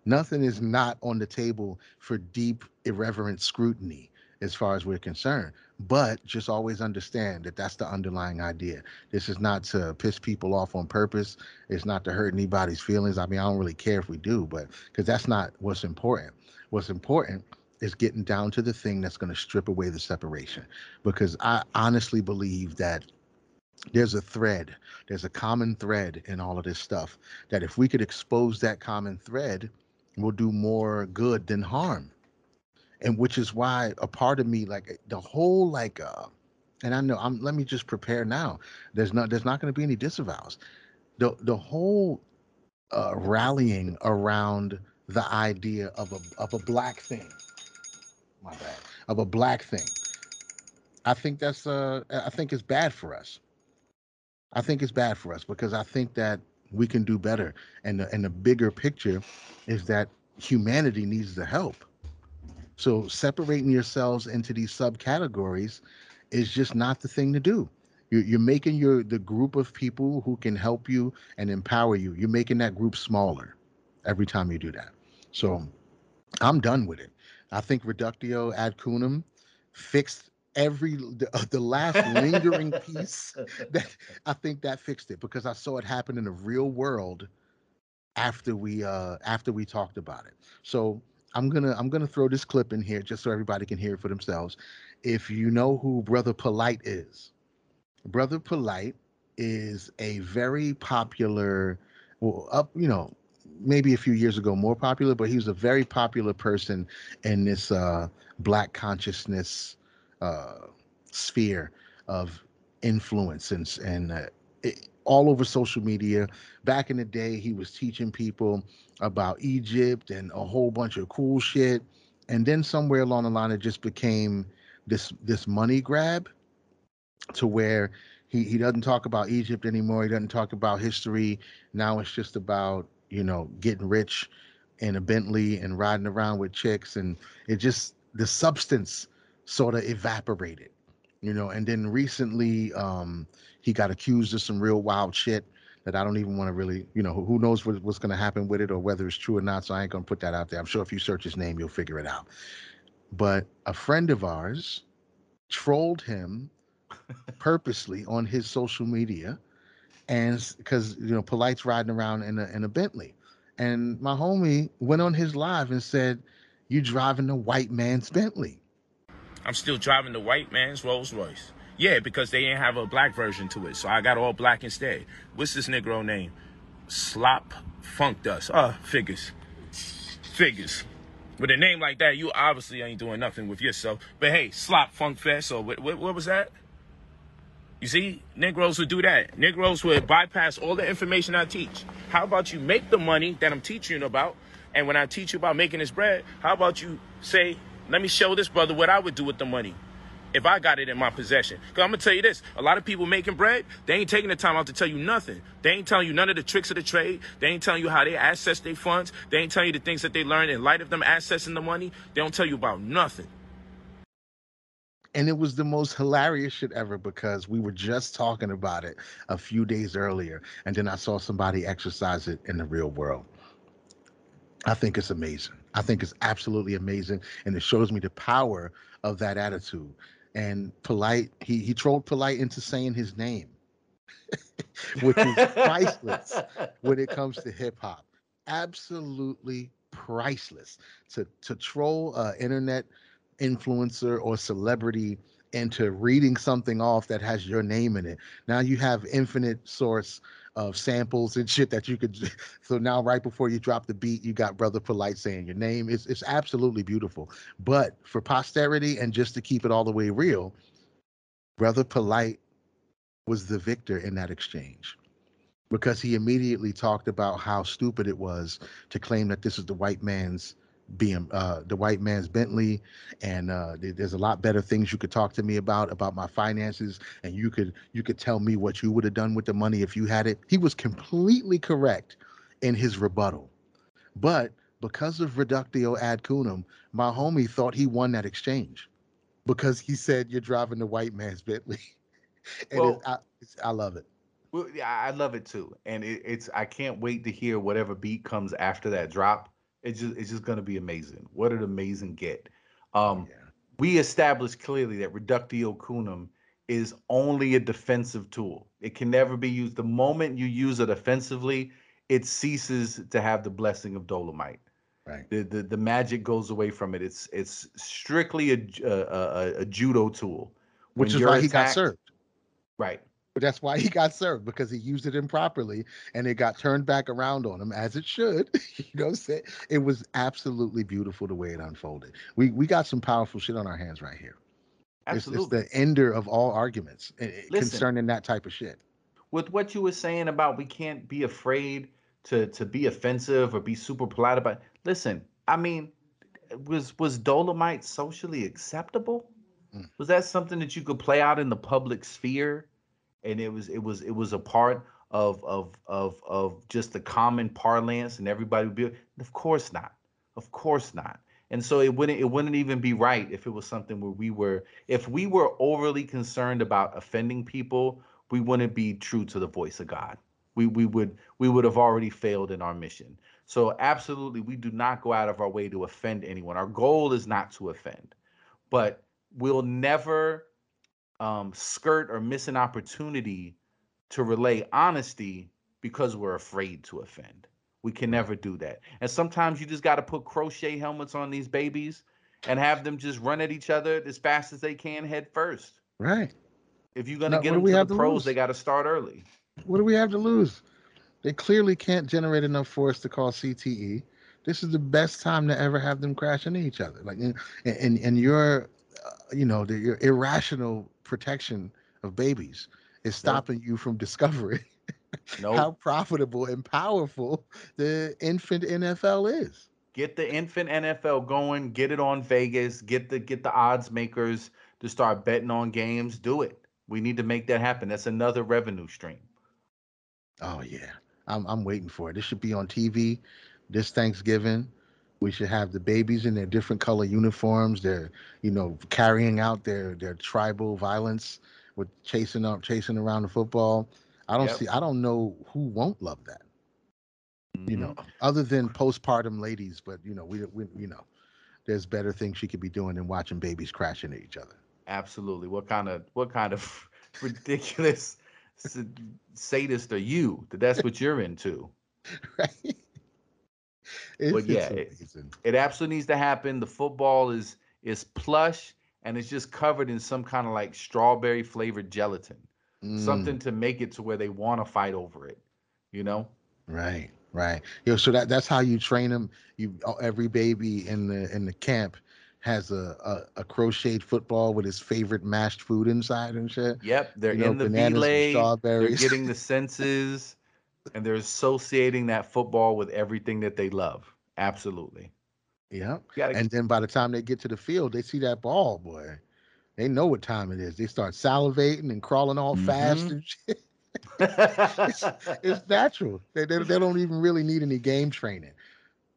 Nothing is not on the table for deep irreverent scrutiny as far as we're concerned. But just always understand that that's the underlying idea. This is not to piss people off on purpose. It's not to hurt anybody's feelings. I mean, I don't really care if we do, but because that's not what's important. What's important is getting down to the thing that's going to strip away the separation. Because I honestly believe that there's a thread, there's a common thread in all of this stuff. That if we could expose that common thread, we'll do more good than harm. And which is why a part of me, like the whole, like, uh, and I know I'm. Let me just prepare now. There's not. There's not going to be any disavows. The the whole uh, rallying around the idea of a of a black thing my bad, of a black thing. I think that's uh I think it's bad for us. I think it's bad for us because I think that we can do better. And the, and the bigger picture is that humanity needs the help. So separating yourselves into these subcategories is just not the thing to do. You're, you're making your the group of people who can help you and empower you. You're making that group smaller every time you do that. So I'm done with it. I think reductio ad coonum fixed every the, uh, the last lingering piece that I think that fixed it because I saw it happen in the real world after we uh after we talked about it. So I'm gonna I'm gonna throw this clip in here just so everybody can hear it for themselves. If you know who Brother Polite is, Brother Polite is a very popular, well, up you know maybe a few years ago more popular, but he was a very popular person in this uh, black consciousness uh, sphere of influence and and uh, it, all over social media. Back in the day, he was teaching people about Egypt and a whole bunch of cool shit. And then somewhere along the line, it just became this this money grab to where he, he doesn't talk about Egypt anymore. He doesn't talk about history. Now it's just about you know, getting rich in a Bentley and riding around with chicks. And it just, the substance sort of evaporated, you know. And then recently, um, he got accused of some real wild shit that I don't even want to really, you know, who knows what, what's going to happen with it or whether it's true or not. So I ain't going to put that out there. I'm sure if you search his name, you'll figure it out. But a friend of ours trolled him purposely on his social media and because you know Polite's riding around in a in a Bentley, and my homie went on his live and said, "You driving the white man's Bentley." I'm still driving the white man's Rolls Royce. Yeah, because they didn't have a black version to it, so I got all black instead. What's this Negro name? Slop Funk Dust. Uh, figures. Figures. With a name like that, you obviously ain't doing nothing with yourself. But hey, Slop Funk Fest. So what, what, what was that? You see, Negroes would do that. Negroes would bypass all the information I teach. How about you make the money that I'm teaching you about? And when I teach you about making this bread, how about you say, let me show this brother what I would do with the money if I got it in my possession. Because I'm to tell you this a lot of people making bread, they ain't taking the time out to tell you nothing. They ain't telling you none of the tricks of the trade. They ain't telling you how they access their funds. They ain't telling you the things that they learned in light of them accessing the money. They don't tell you about nothing and it was the most hilarious shit ever because we were just talking about it a few days earlier and then i saw somebody exercise it in the real world i think it's amazing i think it's absolutely amazing and it shows me the power of that attitude and polite he he trolled polite into saying his name which is priceless when it comes to hip hop absolutely priceless. To to troll a internet influencer or celebrity into reading something off that has your name in it. Now you have infinite source of samples and shit that you could. So now, right before you drop the beat, you got Brother Polite saying your name. It's it's absolutely beautiful. But for posterity and just to keep it all the way real, Brother Polite was the victor in that exchange because he immediately talked about how stupid it was to claim that this is the white man's being uh, the white man's Bentley, and uh, there's a lot better things you could talk to me about about my finances, and you could you could tell me what you would have done with the money if you had it. He was completely correct in his rebuttal, but because of reductio ad coonum, my homie thought he won that exchange because he said you're driving the white man's Bentley, and Well- it, I, it's, I love it. Well, yeah, I love it too, and it, it's I can't wait to hear whatever beat comes after that drop. It's just it's just gonna be amazing. What an amazing get. Um, yeah. we established clearly that reductio coonum is only a defensive tool. It can never be used. The moment you use it offensively, it ceases to have the blessing of Dolemite. Right. The the, the magic goes away from it. It's it's strictly a a judo tool. Which When is why he got served. Right. But that's why he got served because he used it improperly and it got turned back around on him as it should. you know what I'm saying? It was absolutely beautiful the way it unfolded. We we got some powerful shit on our hands right here. It's, Absolutely. it's the ender of all arguments eh, eh, Listen. concerning that type of shit. with what you were saying about we can't be afraid to to be offensive or be super polite about listen i mean was was dolemite socially acceptable Mm. was that something that you could play out in the public sphere and it was it was it was a part of of of of just the common parlance and everybody would be of course not of course not and so it wouldn't it wouldn't even be right if it was something where we were if we were overly concerned about offending people we wouldn't be true to the voice of God. We we would we would have already failed in our mission. So absolutely, we do not go out of our way to offend anyone. Our goal is not to offend, but we'll never um, skirt or miss an opportunity to relay honesty because we're afraid to offend. We can never do that. And sometimes you just got to put crochet helmets on these babies and have them just run at each other as fast as they can head first. Right. If you're gonna get what them we to have the to pros, lose? they got to start early. What do we have to lose? They clearly can't generate enough force to call CTE. This is the best time to ever have them crash into each other. Like, and and, and your, uh, you know, the, your irrational protection of babies is stopping you from discovering No, how profitable and powerful the infant NFL is. get the infant NFL going. Get it on Vegas. Get the get the odds makers to start betting on games. Do it. We need to make that happen. That's another revenue stream. Oh yeah, I'm I'm waiting for it. This should be on TV this Thanksgiving. We should have the babies in their different color uniforms. They're you know carrying out their their tribal violence with chasing up chasing around the football. I don't Yep. see. I don't know who won't love that. You know, Mhm. other than postpartum ladies, but you know we we you know. There's better things she could be doing than watching babies crash into each other. absolutely. What kind of what kind of ridiculous sadist are you? That that's what you're into. Right? It's, But yeah, it- It absolutely needs to happen. The football is is plush and it's just covered in some kind of like strawberry flavored gelatin. Mm. Something to make it to where they want to fight over it. You know? Right, right. Yo, so that that's how you train them. You oh, every baby in the in the camp has a a, a crocheted football with his favorite mashed food inside and shit. Yep, they're You know, in the bananas and. They're getting the senses, and they're associating that football with everything that they love. Absolutely. Yep. You gotta, And then by the time they get to the field, they see that ball, boy. They know what time it is. They start salivating and crawling all fast Mhm. and shit. It's natural. They, they they don't even really need any game training.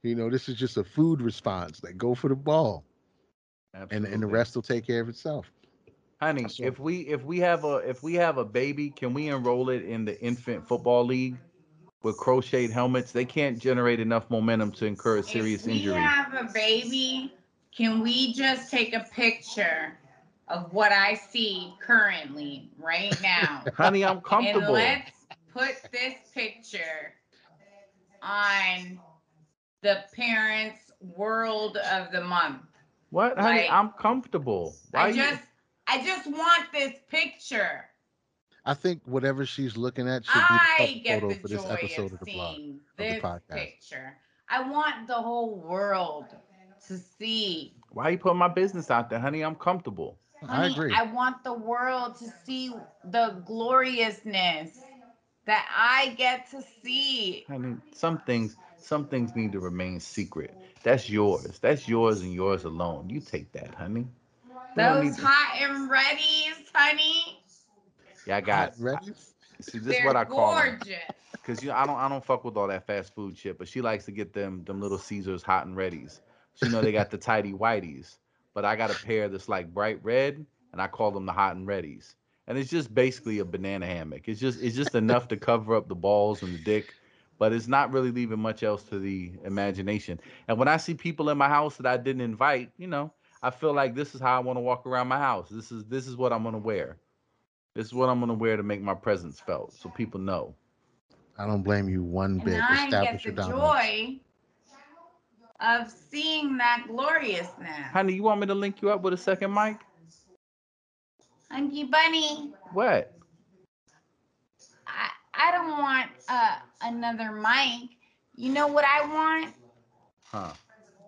You know, this is just a food response. They go for the ball, and and the rest will take care of itself. honey. If we if we have a if we have a baby, can we enroll it in the infant football league with crocheted helmets? They can't generate enough momentum to incur a serious injury. if we injury. have a baby, can we just take a picture of what I see currently right now? Honey, I'm comfortable. and let's put this picture on the parents' world of the month. What, honey? Like, I'm comfortable. Why I you- just, I just want this picture. I think whatever she's looking at should be I the get cover the photo for this episode of of the blog. seeing the this podcast. picture. I want the whole world to see. Why you putting my business out there, honey? I'm comfortable. I Honey, agree. I want the world to see the gloriousness that I get to see. Honey, some things, some things need to remain secret. That's yours. That's yours and yours alone. You take that, honey. You don't Those to- hot and readies, honey. Yeah, I got. ready. See, this is They're what I call them. Cause you, know, I don't, I don't fuck with all that fast food shit. But she likes to get them, them little Caesars hot and readies. She know they got the tidy whiteys, but I got a pair that's like bright red, and I call them the hot and readies. And it's just basically a banana hammock. It's just, it's just enough to cover up the balls and the dick, but it's not really leaving much else to the imagination. And when I see people in my house that I didn't invite, you know, I feel like this is how I want to walk around my house. This is, this is what I'm gonna wear. This is what I'm gonna wear to make my presence felt, so people know. I don't blame you one bit. And I Establish get the dominance. joy of seeing that gloriousness. Honey, you want me to link you up with a second mic? Hunky Bunny, What? I, I don't want uh, another mic. You know what I want? Huh?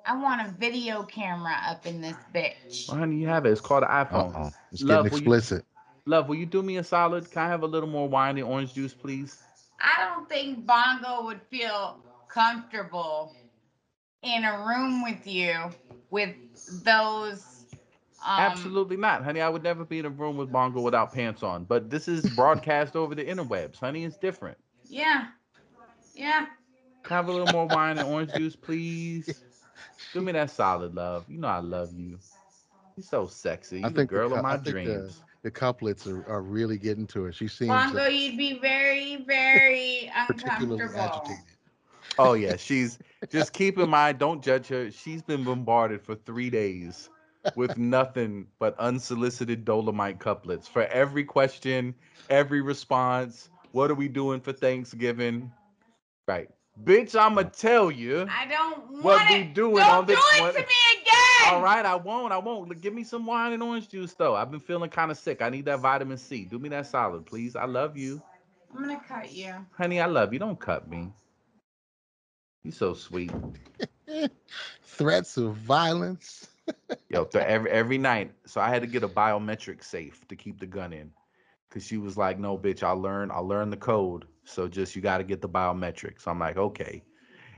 I want a video camera up in this bitch. Well, honey, you have it. It's called an iPhone. Uh-oh. It's Love, getting explicit. Love, will you do me a solid? Can I have a little more wine and orange juice, please? I don't think Bongo would feel comfortable in a room with you with those. Um, Absolutely not, honey. I would never be in a room with Bongo without pants on. But this is broadcast over the interwebs, honey. It's different. Yeah. Yeah. Can I have a little more wine and orange juice, please? Do me that solid, love. You know I love you. You're so sexy. You're the the girl cou- of my I think the- dreams. The, couplets are, are really getting to her. She seems Bongo, uh, you'd be very, very uncomfortable. agitated. Oh yeah, she's just keep in mind, don't judge her. She's been bombarded for three days with nothing but unsolicited Dolemite couplets. For every question, every response, what are we doing for Thanksgiving? Right. Bitch, I'ma tell you. I don't want What we doing don't on do this it one- to me again. All right, I won't. I won't. Look, Give me some wine and orange juice though. I've been feeling kind of sick. I need that vitamin C. Do me that solid, please. I love you. I'm gonna cut you. Honey, I love you. Don't cut me. You so sweet. Threats of violence. Yo, th- every every night. So I had to get a biometric safe to keep the gun in, cause she was like, "No, bitch, I'll learn. I'll learn the code. So just you got to get the biometric." So I'm like, "Okay."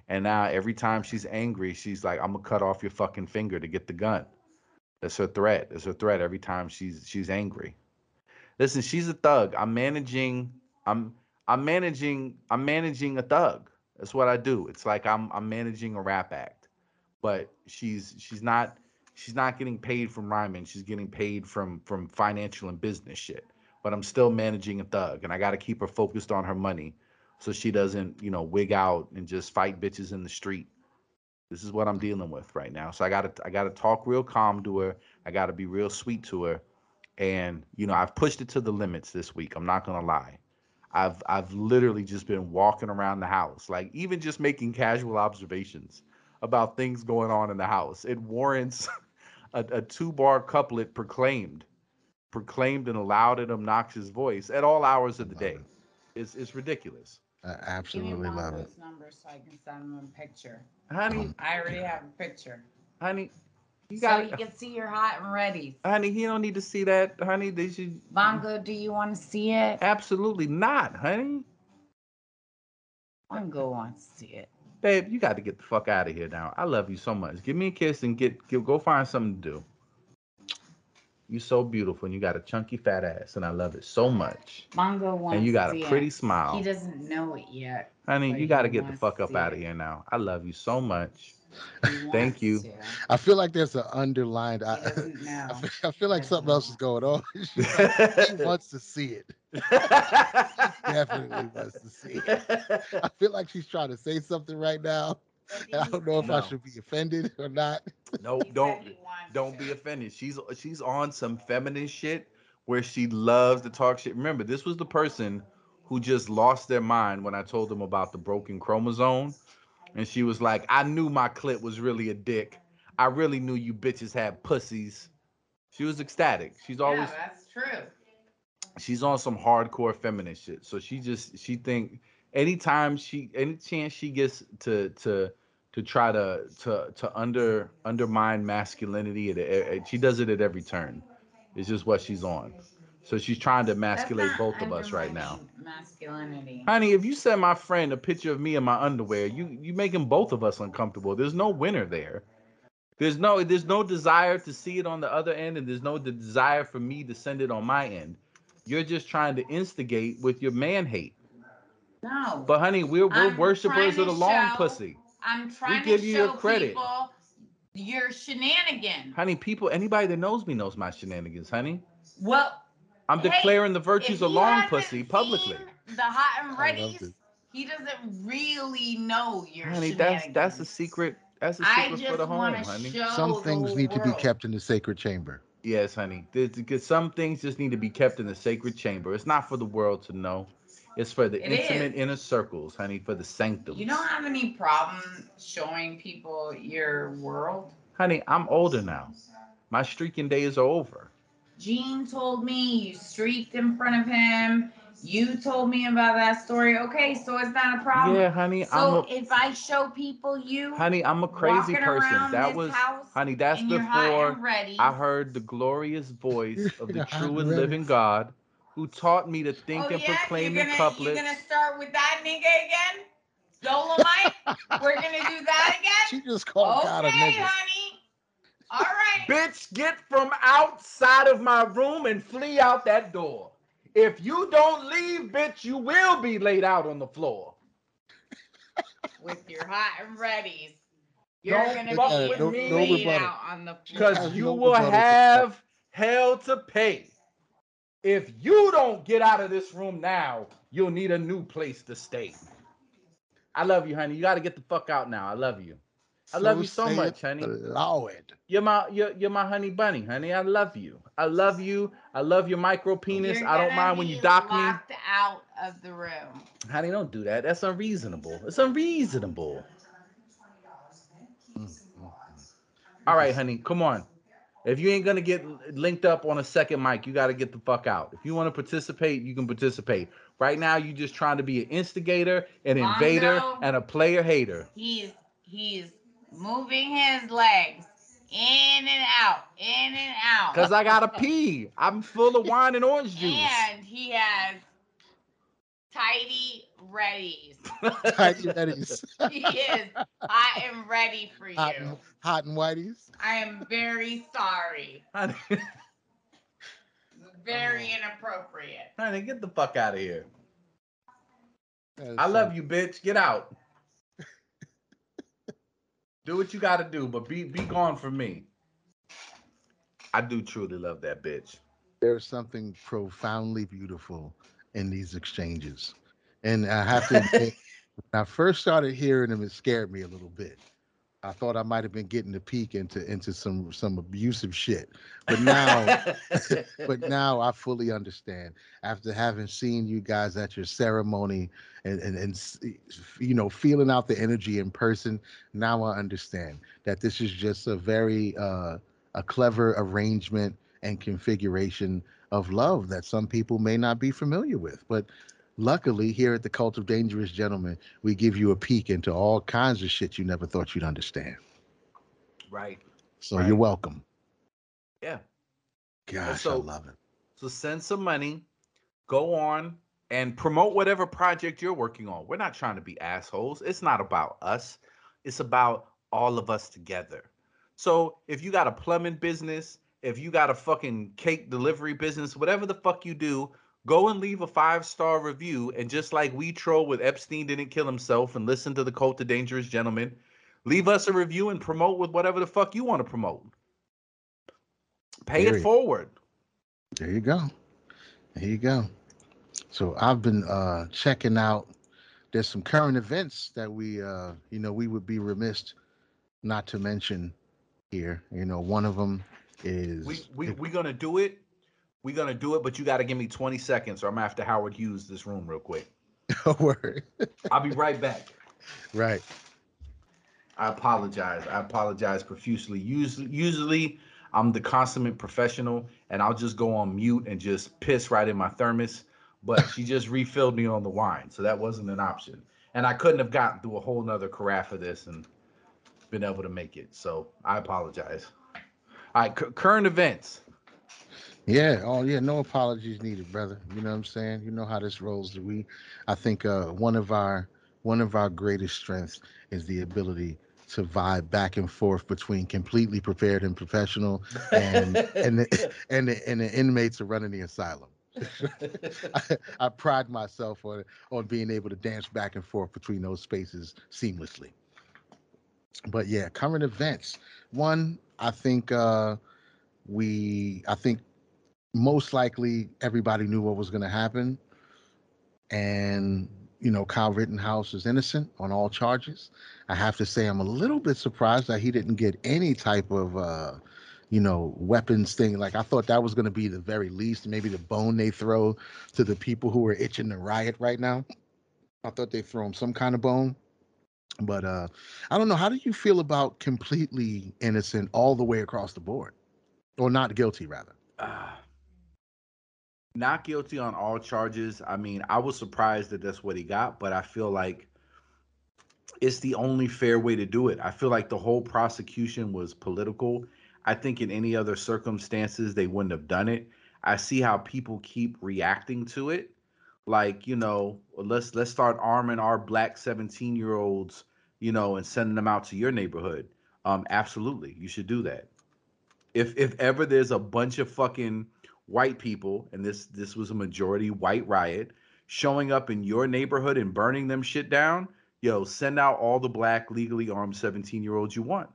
And now every time she's angry, she's like, "I'm gonna cut off your fucking finger to get the gun." That's her threat. It's her threat every time she's she's angry. Listen, she's a thug. I'm managing. I'm I'm managing. I'm managing a thug. That's what I do. It's like I'm I'm managing a rap act, but she's she's not she's not getting paid from rhyming. She's getting paid from from financial and business shit. But I'm still managing a thug, and I got to keep her focused on her money, so she doesn't, you know, wig out and just fight bitches in the street. This is what I'm dealing with right now. So I got to I got to talk real calm to her. I got to be real sweet to her, and you know, I've pushed it to the limits this week. I'm not gonna lie. I've I've literally just been walking around the house, like even just making casual observations about things going on in the house. It warrants a, a two bar couplet proclaimed, proclaimed in a loud and obnoxious voice at all hours of the Love day. it. It's it's ridiculous. I Give me absolutely love it. Bongo's number so I can send him a picture. Honey, mm. I already have a picture. honey, you got. so got you can see your hot and ready. honey, he don't need to see that, honey. They should Bongo, do you want to see it? absolutely not, honey. Bongo wants to see it. Babe, you got to get the fuck out of here now. I love you so much. Give me a kiss and get, get go find something to do. You're so beautiful and you got a chunky fat ass and I love it so much. Bongo wants And you got to a see pretty it. smile. He doesn't know it yet. Honey, but you got to get the fuck up out of here now. I love you so much. Thank you. to. I feel like there's an underlined. I. I, feel, I feel like something else is going on. she wants to see it. Definitely wants to see it. I feel like she's trying to say something right now. And I don't know if I should be offended or not. no, don't don't be offended. She's she's on some feminine shit where she loves to talk shit. Remember, this was the person who just lost their mind when I told them about the broken chromosome. and she was like, "I knew my clit was really a dick. I really knew you bitches had pussies." She was ecstatic. She's always yeah, that's true. she's on some hardcore feminist shit. So she just she think anytime she any chance she gets to to to try to to to under undermine masculinity, it, it- she does it at every turn. It's just what she's on. So she's trying to emasculate both of us right now. Masculinity. Honey, if you send my friend a picture of me in my underwear, you you making both of us uncomfortable. There's no winner there. There's no there's no desire to see it on the other end, and there's no desire for me to send it on my end. You're just trying to instigate with your man hate. No. But honey, we're we're I'm worshipers of the long show- pussy. I'm trying give to you your show credit. people your shenanigans. Honey, people, anybody that knows me knows my shenanigans, honey. Well, I'm Hey, declaring the virtues of long pussy publicly. The hot and I love readies, it. he doesn't really know your Honey, that's that's a secret. That's a secret just for the home, want honey. Some things whole need to be kept in the sacred chamber. Yes, honey. There's, because some things just need to be kept in the sacred chamber. It's not for the world to know. It's for the It intimate is. inner circles, honey, for the sanctum. You don't have any problem showing people your world. honey, I'm older now. My streaking days are over. Gene told me you streaked in front of him. You told me about that story. Okay, so it's not a problem. Yeah, honey, I'm So a, if I show people you, honey, I'm a crazy person. That was honey, that's and you're before I heard the glorious voice of the true and and living God who taught me to think oh, and yeah? proclaim you're in gonna, couplets. You're gonna start with that nigga again? Dolemite? We're gonna do that again? She just called God a okay, nigga. honey. All right. Bitch, get from outside of my room and flee out that door. If you don't leave, bitch, you will be laid out on the floor. With your hot and readies. You're Don't gonna fuck be with no- me. no laid out on the floor. Because you will have hell to pay. If you don't get out of this room now, you'll need a new place to stay. I love you, honey. You got to get the fuck out now. I love you. I love you so much, honey. the Lord. You're my you're, you're my honey bunny, honey. I love you. I love you. I love your micro penis. You're I don't mind when you be dock me. locked out of the room. Honey, don't do that. That's unreasonable. It's unreasonable. Mm, mm, mm. All right, honey, come on. If you ain't gonna get linked up on a second mic, you gotta get the fuck out. If you want to participate, you can participate. Right now, you're just trying to be an instigator, an invader, and a player hater. He's he's moving his legs in and out, in and out. Cause I gotta pee. I'm full of wine and orange juice. and he has tidy readies. Tidy Betty's. He is hot and ready for hot, you. and, hot and whitey's. I am very sorry. honey, Very uh-huh. inappropriate. honey, get the fuck out of here. I so- love you, bitch. Get out. do what you gotta do, but be be gone from me. I do truly love that bitch. There's something profoundly beautiful in these exchanges. And I have to admit, when I first started hearing them, it scared me a little bit. I thought I might have been getting a peek into into some some abusive shit. But now but now I fully understand after having seen you guys at your ceremony and, and, and you know feeling out the energy in person. Now I understand that this is just a very uh, a clever arrangement and configuration of love that some people may not be familiar with. But luckily, here at the Cult of Dangerous Gentlemen, we give you a peek into all kinds of shit you never thought you'd understand. right. So Right. you're welcome. Yeah. Gosh, so- I love it. So send some money, go on and promote whatever project you're working on. We're not trying to be assholes. It's not about us. It's about all of us together. So if you got a plumbing business, if you got a fucking cake delivery business, whatever the fuck you do, go and leave a five star review. And just like we troll with Epstein didn't kill himself and listen to the Cult of Dangerous Gentlemen, leave us a review and promote with whatever the fuck you want to promote. Pay it Period. forward. There you go. There you go. So I've been uh checking out there's some current events that we uh you know we would be remiss not to mention here. You know, one of them is We we we gonna do it. We're gonna do it, but you gotta give me 20 seconds, or I'm to Howard Hughes this room real quick. No word. I'll be right back. Right. I apologize. I apologize profusely. Usually, usually I'm the consummate professional, and I'll just go on mute and just piss right in my thermos. But she just refilled me on the wine, so that wasn't an option. And I couldn't have gotten through a whole nother carafe of this and been able to make it. So I apologize. All right, cu- current events. Yeah. Oh, yeah. No apologies needed, brother. You know what I'm saying? You know how this rolls. We, I think, uh, one of our one of our greatest strengths is the ability to vibe back and forth between completely prepared and professional, and and the, and the, and the inmates are running the asylum. I, I pride myself on on being able to dance back and forth between those spaces seamlessly. But yeah, current events. One, I think uh, we, I think most likely everybody knew what was going to happen, and you know Kyle Rittenhouse is innocent on all charges. I have to say I'm a little bit surprised that he didn't get any type of uh, you know weapons thing. Like I thought that was going to be the very least, maybe the bone they throw to the people who are itching to riot right now. I thought they throw him some kind of bone. But uh I don't know. How do you feel about completely innocent all the way across the board, or not guilty rather? Ah. not guilty on all charges. I mean, I was surprised that that's what he got, but I feel like it's the only fair way to do it. I feel like the whole prosecution was political. I think in any other circumstances they wouldn't have done it. I see how people keep reacting to it. Like, you know, let's let's start arming our black 17-year-olds, you know, and sending them out to your neighborhood. Um absolutely. You should do that. If if ever there's a bunch of fucking white people and this this was a majority white riot showing up in your neighborhood and burning them shit down, yo, send out all the black legally armed 17 year olds you want.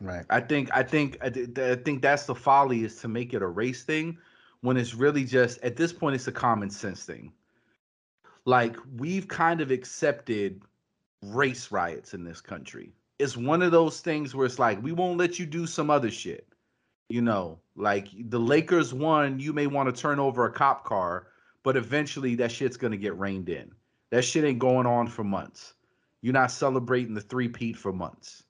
Right. I think I think I, th- I think that's the folly is to make it a race thing when it's really just at this point it's a common sense thing. Like we've kind of accepted race riots in this country. It's one of those things where it's like we won't let you do some other shit. You know, like the Lakers won, you may want to turn over a cop car, but eventually that shit's gonna get reined in. That shit ain't going on for months. You're not celebrating the three peat for months,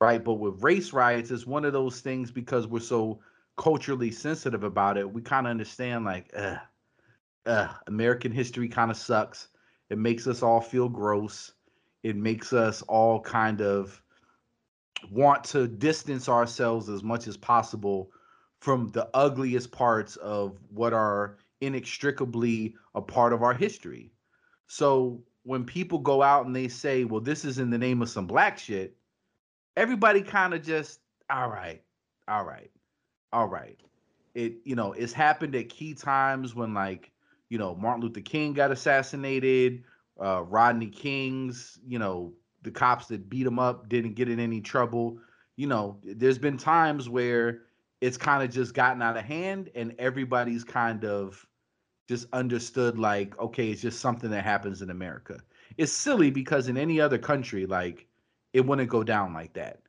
right? But with race riots, it's one of those things because we're so culturally sensitive about it. We kind of understand, like, uh, uh, American history kind of sucks. It makes us all feel gross. It makes us all kind of want to distance ourselves as much as possible from the ugliest parts of what are inextricably a part of our history. So when people go out and they say, well, this is in the name of some black shit, everybody kind of just, all right, all right, all right. It, you know, it's happened at key times when like, you know, Martin Luther King got assassinated, uh, Rodney King's, you know, the cops that beat him up didn't get in any trouble. You know, there's been times where it's kind of just gotten out of hand and everybody's kind of just understood like okay it's just something that happens in america it's silly because in any other country like it wouldn't go down like that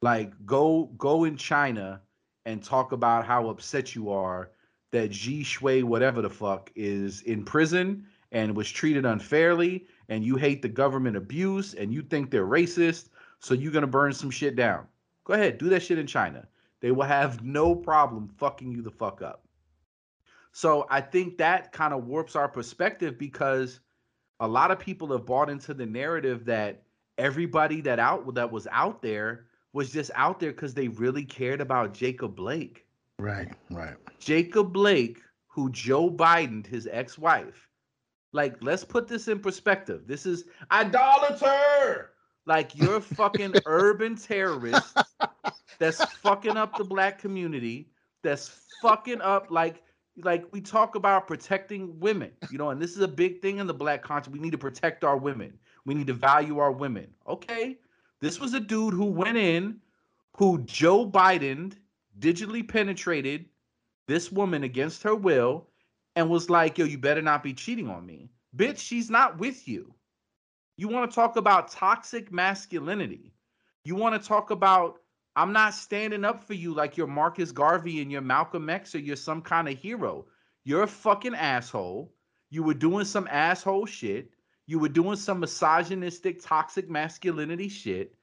like go go in china and talk about how upset you are that Ji Shui whatever the fuck is in prison and was treated unfairly and you hate the government abuse and you think they're racist so you're to burn some shit down. Go ahead do that shit in china. They will have no problem fucking you the fuck up. So I think that kind of warps our perspective because a lot of people have bought into the narrative that everybody that out that was out there was just out there because they really cared about Jacob Blake. Right. Right. Jacob Blake, who Joe Biden, his ex-wife, like let's put this in perspective. This is idolater. Like you're fucking urban terrorist that's fucking up the black community. That's fucking up like like we talk about protecting women, you know, and this is a big thing in the black conscience. We need to protect our women. We need to value our women. Okay. This was a dude who went in, who Joe Biden digitally penetrated this woman against her will and was like, yo, you better not be cheating on me. Bitch, she's not with you. You want to talk about toxic masculinity. You want to talk about I'm not standing up for you like you're Marcus Garvey and you're Malcolm X or you're some kind of hero. You're a fucking asshole. You were doing some asshole shit. You were doing some misogynistic, toxic masculinity shit.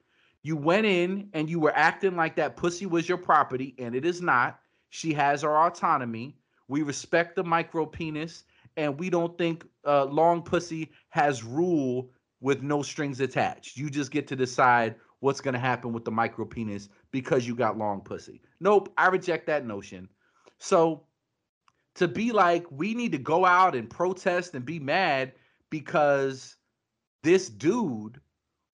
You went in and you were acting like that pussy was your property, and it is not. She has her autonomy. We respect the micro penis, and we don't think uh, long pussy has rule with no strings attached. You just get to decide what's going to happen with the micro penis because you got long pussy. Nope, I reject that notion. So to be like, we need to go out and protest and be mad because this dude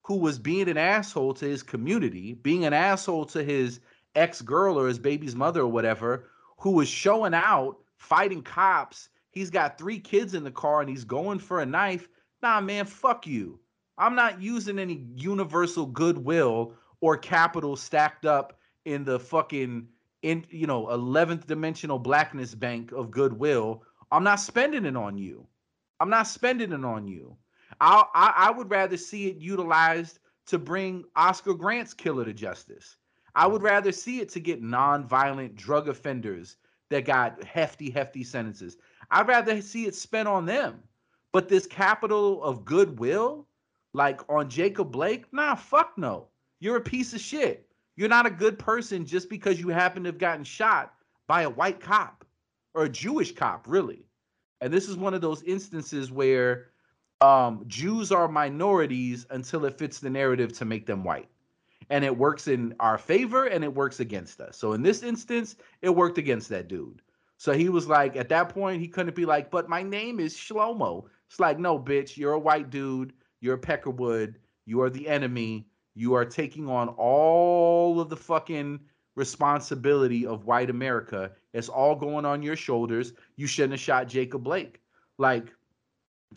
who was being an asshole to his community, being an asshole to his ex girl or his baby's mother or whatever, who was showing out, fighting cops. He's got three kids in the car and he's going for a knife. Nah, man, fuck you. I'm not using any universal goodwill or capital stacked up in the fucking in you know 11th dimensional blackness bank of goodwill. I'm not spending it on you. I'm not spending it on you. I, I I would rather see it utilized to bring Oscar Grant's killer to justice. I would rather see it to get non-violent drug offenders that got hefty, hefty sentences. I'd rather see it spent on them. But this capital of goodwill, like on Jacob Blake, nah, fuck no. You're a piece of shit. You're not a good person just because you happen to have gotten shot by a white cop or a Jewish cop, really. And this is one of those instances where um, Jews are minorities until it fits the narrative to make them white. And it works in our favor and it works against us. So in this instance, it worked against that dude. So he was like, at that point, he couldn't be like, but my name is Shlomo. It's like, no, bitch, you're a white dude. You're Peckerwood. You are the enemy. You are taking on all of the fucking responsibility of white America. It's all going on your shoulders. You shouldn't have shot Jacob Blake. Like,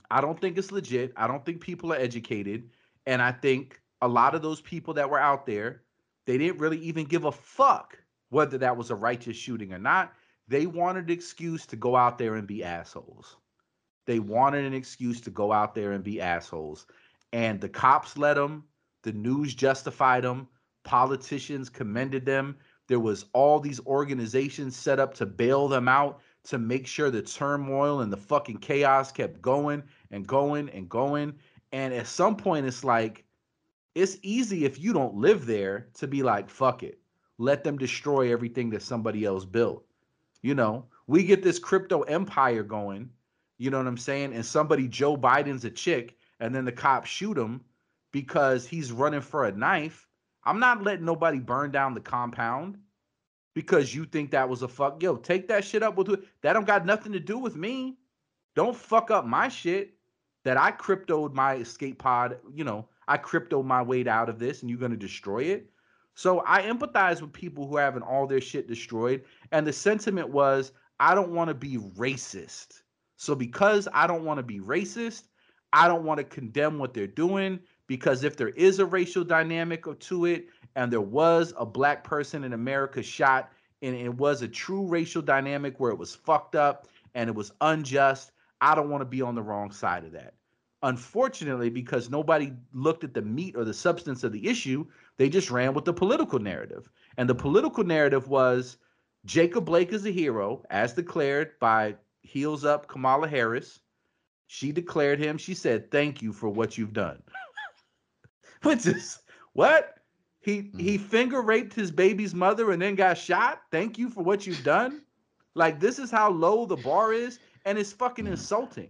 I don't think it's legit. I don't think people are educated. And I think a lot of those people that were out there, they didn't really even give a fuck whether that was a righteous shooting or not. They wanted an excuse to go out there and be assholes. They wanted an excuse to go out there and be assholes. And the cops let them, the news justified them, politicians commended them. There was all these organizations set up to bail them out to make sure the turmoil and the fucking chaos kept going and going and going. And at some point, it's like, it's easy if you don't live there to be like, fuck it. Let them destroy everything that somebody else built. You know, we get this crypto empire going, you know what I'm saying? And somebody, Joe Biden's a chick, and then the cops shoot him because he's running for a knife. I'm not letting nobody burn down the compound because you think that was a fuck. Yo, take that shit up with that don't got nothing to do with me. Don't fuck up my shit that I cryptoed my escape pod, you know, I crypto my way out of this and you're gonna destroy it. So I empathize with people who are having all their shit destroyed. And the sentiment was, I don't want to be racist. So because I don't want to be racist, I don't want to condemn what they're doing because if there is a racial dynamic to it and there was a black person in America shot and it was a true racial dynamic where it was fucked up and it was unjust, I don't want to be on the wrong side of that. Unfortunately, because nobody looked at the meat or the substance of the issue, they just ran with the political narrative. And the political narrative was Jacob Blake is a hero, as declared by Heels Up Kamala Harris. She declared him, she said, Thank you for what you've done. Which is what? He he mm. finger raped his baby's mother and then got shot. Thank you for what you've done. Like this is how low the bar is, and it's fucking mm. insulting.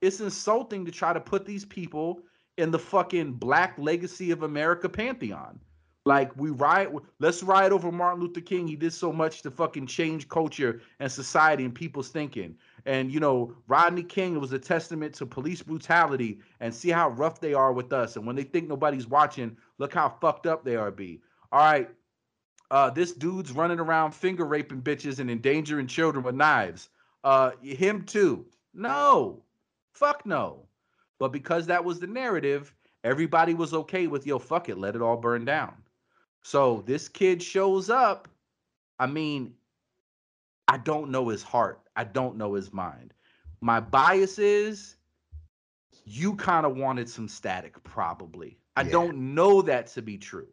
It's insulting to try to put these people in the fucking Black Legacy of America pantheon. Like we riot, let's riot over Martin Luther King. He did so much to fucking change culture and society and people's thinking. And you know, Rodney King was a testament to police brutality and see how rough they are with us. And when they think nobody's watching, look how fucked up they are. Be all right. Uh, this dude's running around finger raping bitches and endangering children with knives. Uh, him too. No, fuck no. But because that was the narrative, everybody was okay with yo, fuck it, let it all burn down. So this kid shows up. I mean, I don't know his heart. I don't know his mind. My bias is you kind of wanted some static, probably. I yeah. don't know that to be true.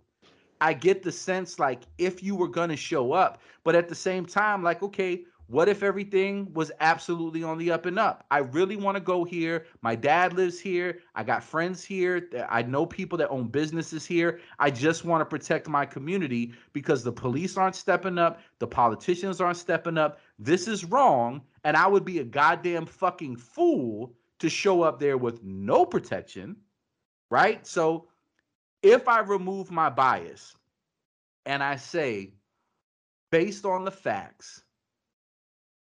I get the sense like if you were going to show up, but at the same time, like, okay, What if everything was absolutely on the up and up? I really want to go here. My dad lives here. I got friends here. I know people that own businesses here. I just want to protect my community because the police aren't stepping up. The politicians aren't stepping up. This is wrong. And I would be a goddamn fucking fool to show up there with no protection. Right. So if I remove my bias and I say, based on the facts,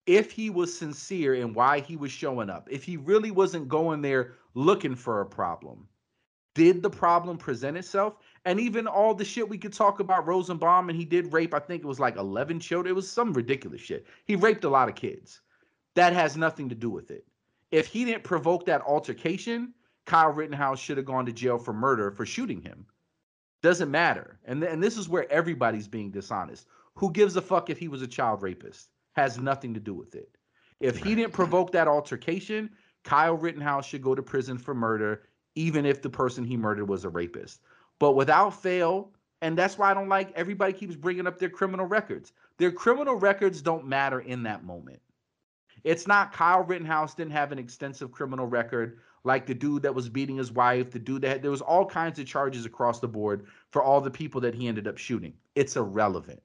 if he was sincere in why he was showing up, if he really wasn't going there looking for a problem, did the problem present itself? And even all the shit we could talk about Rosenbaum, and he did rape, I think it was like 11 children. It was some ridiculous shit. He raped a lot of kids. That has nothing to do with it. If he didn't provoke that altercation, Kyle Rittenhouse should have gone to jail for murder for shooting him. Doesn't matter. And, th- and this is where everybody's being dishonest. Who gives a fuck if he was a child rapist? Has nothing to do with it. If he didn't provoke that altercation, Kyle Rittenhouse should go to prison for murder, even if the person he murdered was a rapist. But without fail, and that's why I don't like everybody keeps bringing up their criminal records. Their criminal records don't matter in that moment. It's not Kyle Rittenhouse didn't have an extensive criminal record like the dude that was beating his wife, the dude that had, there was all kinds of charges across the board for all the people that he ended up shooting. It's irrelevant.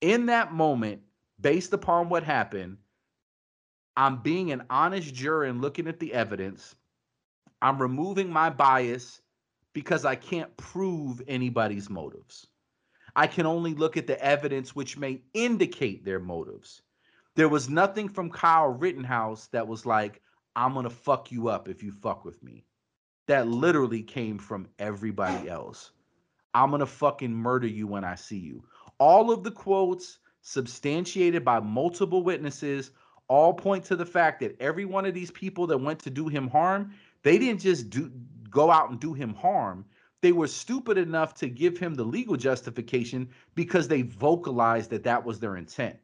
In that moment, based upon what happened, I'm being an honest juror and looking at the evidence. I'm removing my bias because I can't prove anybody's motives. I can only look at the evidence which may indicate their motives. There was nothing from Kyle Rittenhouse that was like, I'm going to fuck you up if you fuck with me. That literally came from everybody else. I'm going to fucking murder you when I see you. All of the quotes, substantiated by multiple witnesses, all point to the fact that every one of these people that went to do him harm, they didn't just do go out and do him harm. They were stupid enough to give him the legal justification because they vocalized that that was their intent.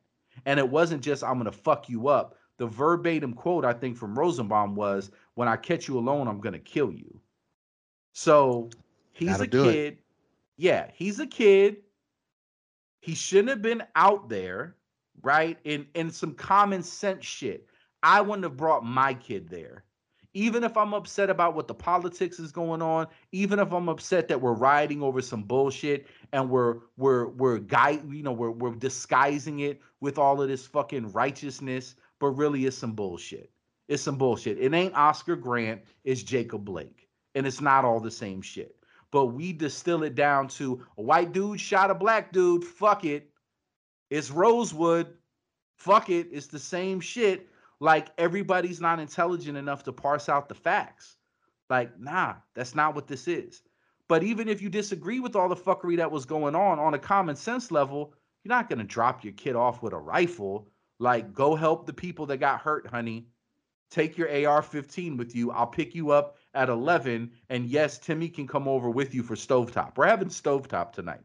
And it wasn't just, I'm going to fuck you up. The verbatim quote, I think, from Rosenbaum was, When I catch you alone, I'm going to kill you. So he's That'll a kid. It. Yeah, he's a kid he shouldn't have been out there, right? In in some common sense shit. I wouldn't have brought my kid there. Even if I'm upset about what the politics is going on, even if I'm upset that we're rioting over some bullshit and we're we're we're guy, you know, we're we're disguising it with all of this fucking righteousness, but really it's some bullshit. It's some bullshit. It ain't Oscar Grant, it's Jacob Blake. And it's not all the same shit but we distill it down to a white dude shot a black dude. Fuck it. It's Rosewood. Fuck it. It's the same shit. Like everybody's not intelligent enough to parse out the facts. Like, nah, that's not what this is. But even if you disagree with all the fuckery that was going on on a common sense level, you're not going to drop your kid off with a rifle. Like, go help the people that got hurt, honey. Take your AR 15 with you. I'll pick you up at 11 and yes timmy can come over with you for stovetop. We're having stovetop tonight.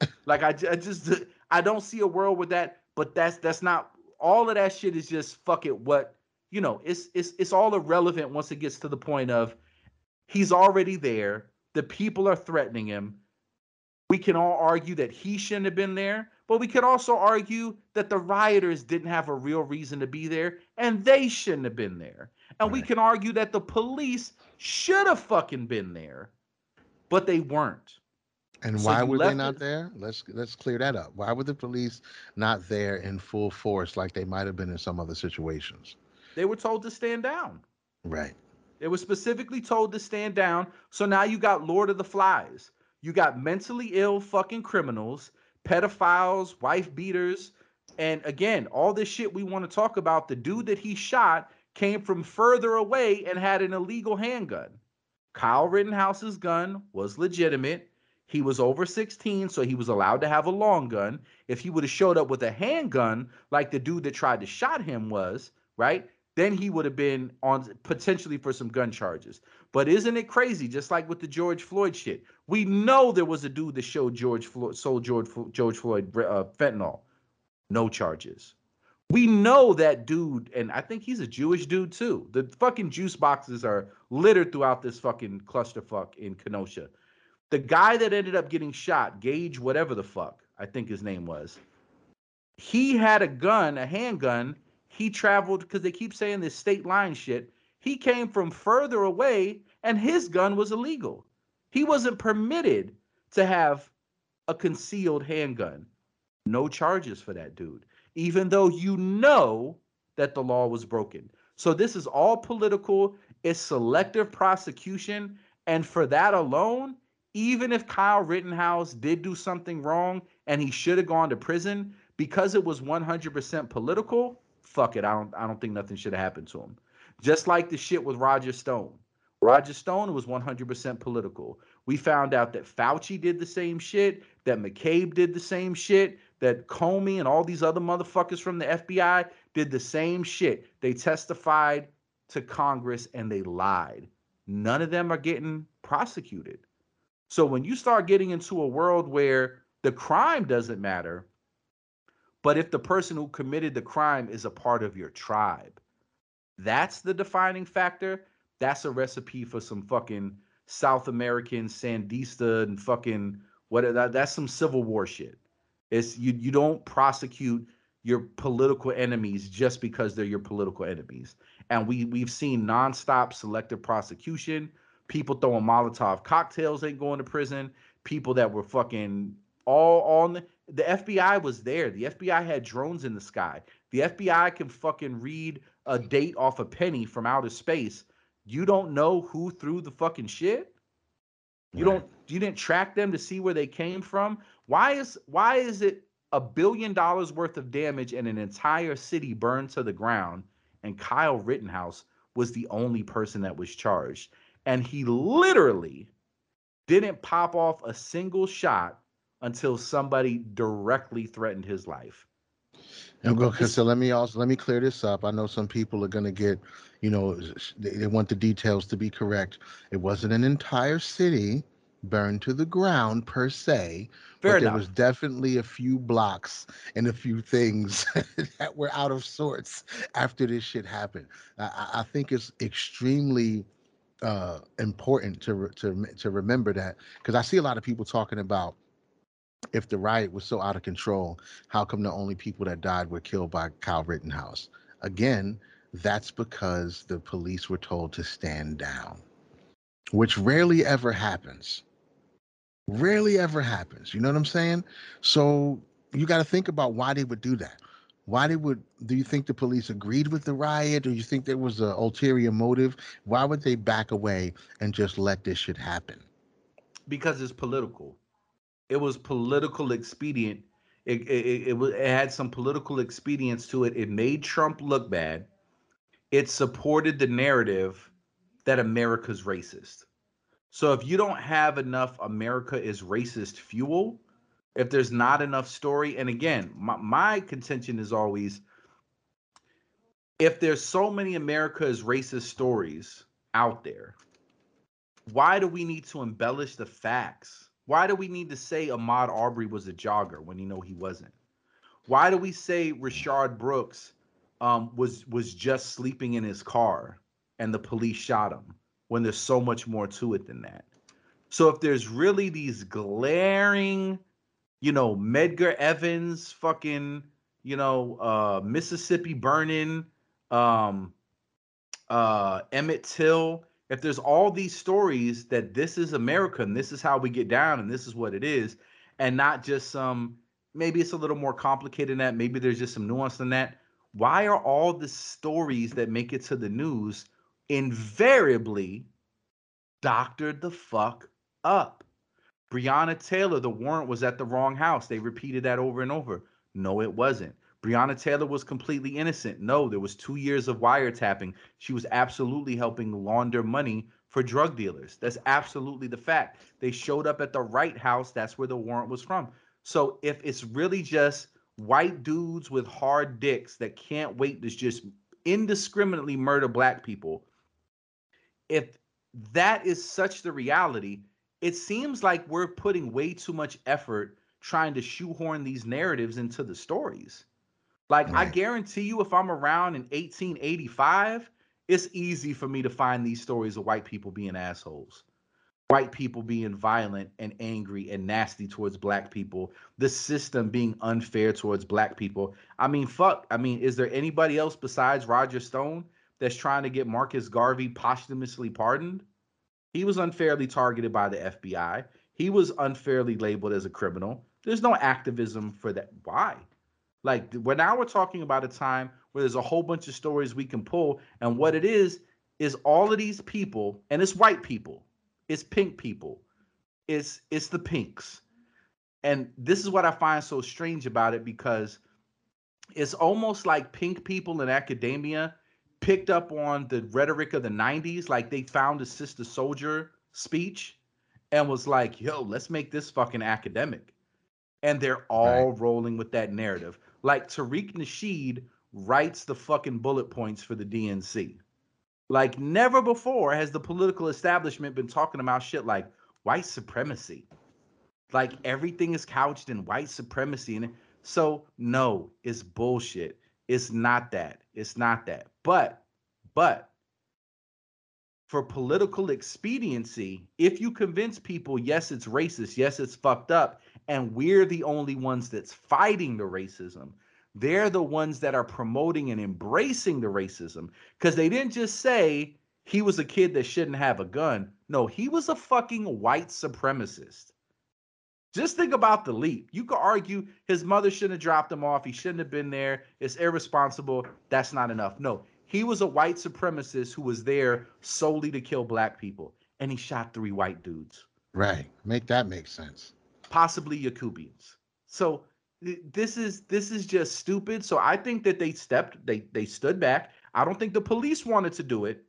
Like I, I just i don't see a world with that but that's that's not all of that shit is just fuck it what you know it's it's it's all irrelevant once it gets to the point of he's already there the people are threatening him. We can all argue that he shouldn't have been there but we could also argue that the rioters didn't have a real reason to be there and they shouldn't have been there and right. we can argue that the police should have fucking been there, but they weren't. And so why were they not it, there? Let's let's clear that up. Why were the police not there in full force like they might have been in some other situations? They were told to stand down. Right. They were specifically told to stand down. So now you got Lord of the Flies. You got mentally ill fucking criminals, pedophiles, wife beaters, and again, all this shit we want to talk about. The dude that he shot came from further away and had an illegal handgun. Kyle Rittenhouse's gun was legitimate. He was over 16, so he was allowed to have a long gun. If he would have showed up with a handgun, like the dude that tried to shot him was, right? Then he would have been on potentially for some gun charges. But isn't it crazy? Just like with the George Floyd shit, we know there was a dude that showed George Floyd, sold George George Floyd uh, fentanyl, no charges. We know that dude, and I think he's a Jewish dude too. The fucking juice boxes are littered throughout this fucking clusterfuck in Kenosha. The guy that ended up getting shot, Gaige, whatever the fuck, I think his name was, He had a gun, a handgun. He traveled because they keep saying this state line shit. He came from further away and his gun was illegal. He wasn't permitted to have a concealed handgun. No charges for that dude, even though you know that the law was broken. So this is all political, it's selective prosecution. And for that alone, even if Kyle Rittenhouse did do something wrong and he should have gone to prison, because it was 100% political, fuck it. I don't I don't think nothing should have happened to him. Just like the shit with Roger Stone. Roger Stone was 100% political. We found out that Fauci did the same shit, that McCabe did the same shit, that Comey and all these other motherfuckers from the FBI did the same shit. They testified to Congress and they lied. None of them are getting prosecuted. So when you start getting into a world where the crime doesn't matter, but if the person who committed the crime is a part of your tribe, that's the defining factor that's a recipe for some fucking South American Sandista and fucking what that, that's some civil war shit. It's you you don't prosecute your political enemies just because they're your political enemies. And we we've seen nonstop selective prosecution, people throwing Molotov cocktails ain't going to prison, people that were fucking all on the, the FBI was there. The FBI had drones in the sky. The FBI can fucking read a date off a penny from outer space you don't know who threw the fucking shit you right. don't you didn't track them to see where they came from why is why is it a billion dollars worth of damage and an entire city burned to the ground and Kyle Rittenhouse was the only person that was charged and he literally didn't pop off a single shot until somebody directly threatened his life Okay, so let me also let me clear this up. I know some people are going to get, you know, they, they want the details to be correct. It wasn't an entire city burned to the ground per se, Fair but enough. there was definitely a few blocks and a few things that were out of sorts after this shit happened. I, I think it's extremely uh, important to to to remember that because I see a lot of people talking about if the riot was so out of control, how come the only people that died were killed by Kyle Rittenhouse? Again, that's because the police were told to stand down, which rarely ever happens. Rarely ever happens. You know what I'm saying? So you got to think about why they would do that. Why they would? Do you think the police agreed with the riot, or you think there was an ulterior motive? Why would they back away and just let this shit happen? Because it's political it was political expedient. It, it, it, it, had some political expedience to it. It made Trump look bad. It supported the narrative that America's racist. So if you don't have enough America is racist fuel, if there's not enough story, and again, my, my contention is always if there's so many America is racist stories out there, why do we need to embellish the facts? Why do we need to say Ahmaud Arbery was a jogger when you know he wasn't? Why do we say Rayshard Brooks um, was was just sleeping in his car and the police shot him when there's so much more to it than that? So if there's really these glaring, you know, Medgar Evans fucking, you know, uh, Mississippi burning, um, uh, Emmett Till, if there's all these stories that this is America and this is how we get down and this is what it is, and not just some maybe it's a little more complicated than that, maybe there's just some nuance in that. Why are all the stories that make it to the news invariably doctored the fuck up? Breonna Taylor, the warrant was at the wrong house. They repeated that over and over. No, it wasn't. Breonna Taylor was completely innocent. No, there was two years of wiretapping. She was absolutely helping launder money for drug dealers. That's absolutely the fact. They showed up at the right house. That's where the warrant was from. So if it's really just white dudes with hard dicks that can't wait to just indiscriminately murder black people, if that is such the reality, it seems like we're putting way too much effort trying to shoehorn these narratives into the stories. Like right. I guarantee you, if I'm around in 1885, it's easy for me to find these stories of white people being assholes. white people being violent and angry and nasty towards black people, the system being unfair towards black people. I mean, fuck. I mean, is there anybody else besides Roger Stone that's trying to get Marcus Garvey posthumously pardoned? He was unfairly targeted by the FBI. He was unfairly labeled as a criminal. There's no activism for that. Why? Like, we're now we're talking about a time where there's a whole bunch of stories we can pull, and what it is is all of these people, and it's white people it's pink people. It's it's the pinks. And this is what I find so strange about it because it's almost like pink people in academia picked up on the rhetoric of the 90s like they found a sister soldier speech and was like yo let's make this fucking academic and they're all right. rolling with that narrative like tariq nasheed writes the fucking bullet points for the dnc like never before has the political establishment been talking about shit like white supremacy. Like everything is couched in white supremacy and so no, it's bullshit. It's not that. It's not that. But but for political expediency, if you convince people, yes, it's racist, yes, it's fucked up, and we're the only ones that's fighting the racism, they're the ones that are promoting and embracing the racism because they didn't just say he was a kid that shouldn't have a gun. No, he was a fucking white supremacist. Just think about the leap. You could argue his mother shouldn't have dropped him off. He shouldn't have been there. It's irresponsible. That's not enough. No, he was a white supremacist who was there solely to kill black people. And he shot three white dudes. Right. Make that make sense. Possibly Yakubians. So this is this is just stupid. So I think that they stepped, they they stood back. I don't think the police wanted to do it.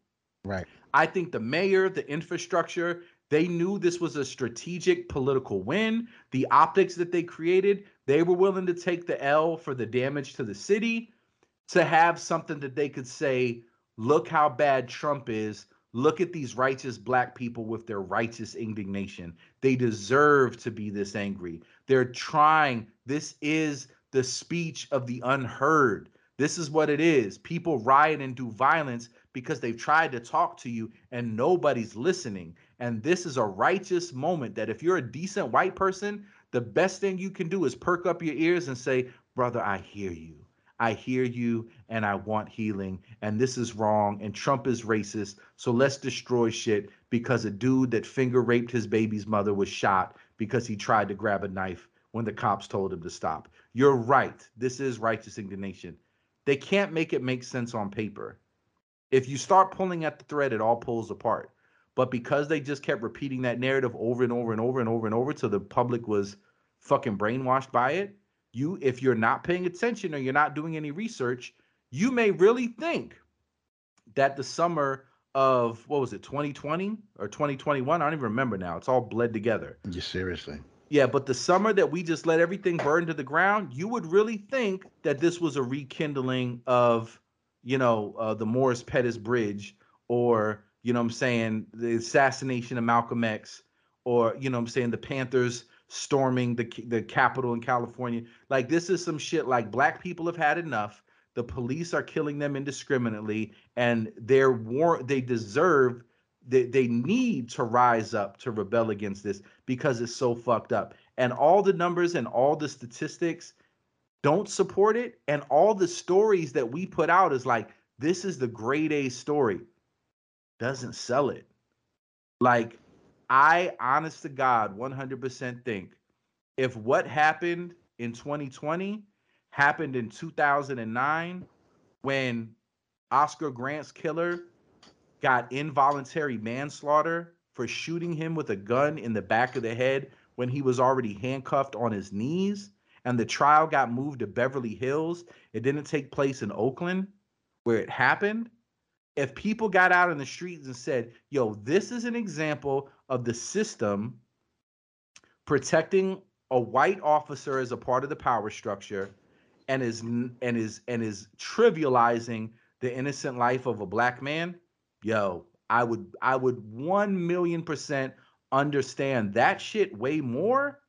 Right. I think the mayor, the infrastructure, they knew this was a strategic political win. The optics that they created, they were willing to take the L for the damage to the city to have something that they could say, look how bad Trump is. Look at these righteous black people with their righteous indignation. They deserve to be this angry. They're trying. This is the speech of the unheard. This is what it is. People riot and do violence because they've tried to talk to you and nobody's listening. And this is a righteous moment that if you're a decent white person, the best thing you can do is perk up your ears and say, Brother, I hear you. I hear you and I want healing. And this is wrong. And Trump is racist. So let's destroy shit because a dude that finger raped his baby's mother was shot because he tried to grab a knife when the cops told him to stop. You're right. This is righteous indignation. They can't make it make sense on paper. If you start pulling at the thread, it all pulls apart. But because they just kept repeating that narrative over and over and over and over and over till the public was fucking brainwashed by it, you if you're not paying attention or you're not doing any research, you may really think that the summer of what was it 2020 or 2021 i don't even remember now. It's all bled together. Yeah seriously. Yeah but the summer that we just let everything burn to the ground you would really think that this was a rekindling of you know uh, the morris Pettus bridge or you know i'm saying the assassination of malcolm x or you know i'm saying the panthers storming the the capitol in california like this is some shit like black people have had enough the police are killing them indiscriminately, and they're war. They deserve. They, they need to rise up to rebel against this because it's so fucked up. And all the numbers and all the statistics don't support it. And all the stories that we put out is like, this is the grade A story. Doesn't sell it. Like, I honest to God, 100% think if what happened in 2020 happened in 2009 when Oscar Grant's killer got involuntary manslaughter for shooting him with a gun in the back of the head when he was already handcuffed on his knees and the trial got moved to Beverly Hills. It didn't take place in Oakland where it happened. If people got out in the streets and said, yo, this is an example of the system protecting a white officer as a part of the power structure and is and is and is trivializing the innocent life of a black man, yo, I would I would 1 million percent understand that shit way more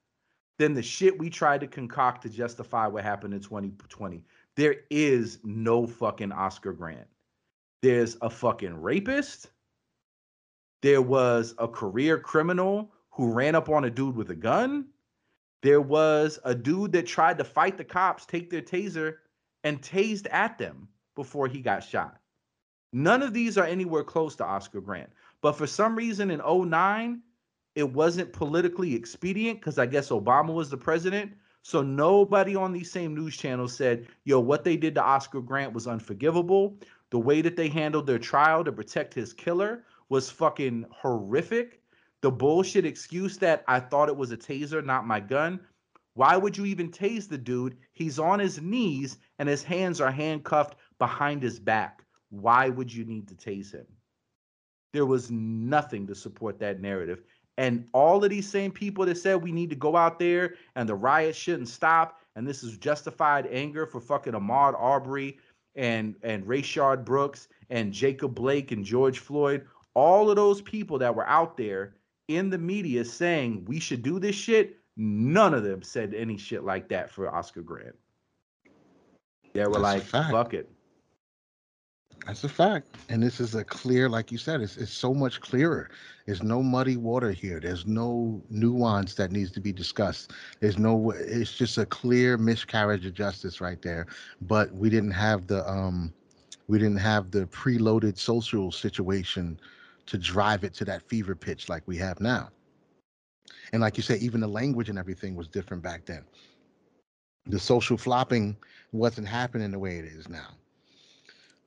than the shit we tried to concoct to justify what happened in 2020. There is no fucking Oscar Grant. There's a fucking rapist. There was a career criminal who ran up on a dude with a gun. There was a dude that tried to fight the cops, take their taser, and tased at them before he got shot. None of these are anywhere close to Oscar Grant. But for some reason in 09, it wasn't politically expedient because I guess Obama was the president. So nobody on these same news channels said, yo, what they did to Oscar Grant was unforgivable. The way that they handled their trial to protect his killer was fucking horrific. The bullshit excuse that I thought it was a taser, not my gun. Why would you even tase the dude? He's on his knees and his hands are handcuffed behind his back. Why would you need to tase him? There was nothing to support that narrative. And all of these same people that said we need to go out there and the riot shouldn't stop, and this is justified anger for fucking Ahmaud Arbery and and Rayshard Brooks and Jacob Blake and George Floyd, all of those people that were out there in the media saying we should do this shit, none of them said any shit like that for Oscar Grant. They were That's like, fuck it. That's a fact. And this is a clear, like you said, it's, it's so much clearer. There's no muddy water here. There's no nuance that needs to be discussed. There's no, it's just a clear miscarriage of justice right there. But we didn't have the, um, we didn't have the preloaded social situation to drive it to that fever pitch like we have now. And like you say, even the language and everything was different back then. The social flopping wasn't happening the way it is now.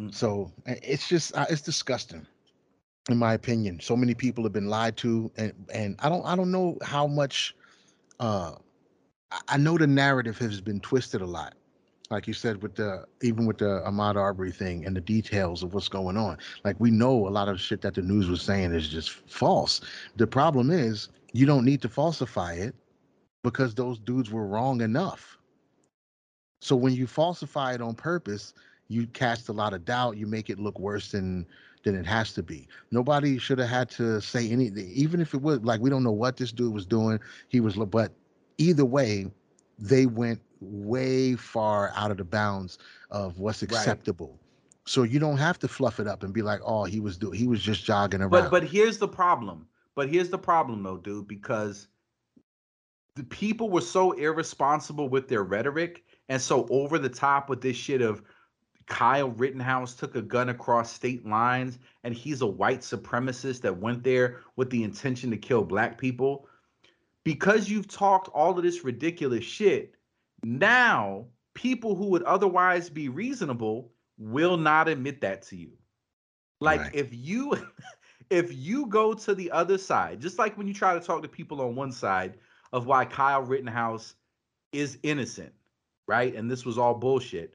Mm. So it's just uh, it's disgusting, in my opinion. So many people have been lied to, and and I don't I don't know how much. Uh, I- I know the narrative has been twisted a lot, like you said with the even with the Ahmaud Arbery thing and the details of what's going on. Like we know a lot of shit that the news was saying is just false. The problem is you don't need to falsify it because those dudes were wrong enough. So when you falsify it on purpose, you cast a lot of doubt. You make it look worse than than it has to be. Nobody should have had to say anything, even if it was like we don't know what this dude was doing. He was, but either way, they went way far out of the bounds of what's acceptable. So you don't have to fluff it up and be like, oh, he was doing, he was just jogging around. But but here's the problem. But here's the problem though, dude, because the people were so irresponsible with their rhetoric and so over the top with this shit of Kyle Rittenhouse took a gun across state lines and he's a white supremacist that went there with the intention to kill black people. Because you've talked all of this ridiculous shit, now people who would otherwise be reasonable will not admit that to you. Like Right. if you if you go to the other side, just like when you try to talk to people on one side of why Kyle Rittenhouse is innocent, right? And this was all bullshit.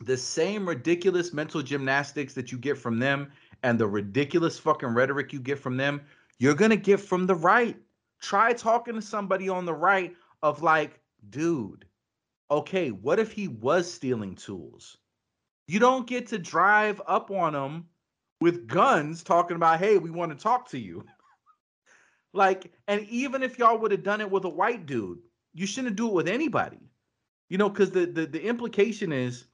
The same ridiculous mental gymnastics that you get from them and the ridiculous fucking rhetoric you get from them, you're going to get from the right. Try talking to somebody on the right of like, dude, okay, what if he was stealing tools? You don't get to drive up on him with guns talking about, hey, we want to talk to you. like, and even if y'all would have done it with a white dude, you shouldn't do it with anybody. You know, because the, the the implication is,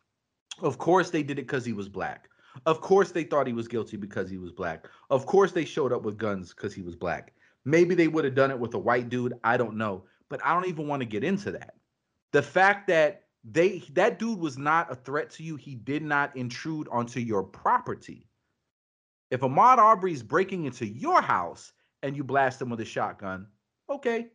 of course they did it because he was black. Of course they thought he was guilty because he was black. Of course they showed up with guns because he was black. Maybe they would have done it with a white dude. I don't know. But I don't even want to get into that. The fact that they that dude was not a threat to you, he did not intrude onto your property. If Ahmaud Arbery's breaking into your house and you blast him with a shotgun, okay.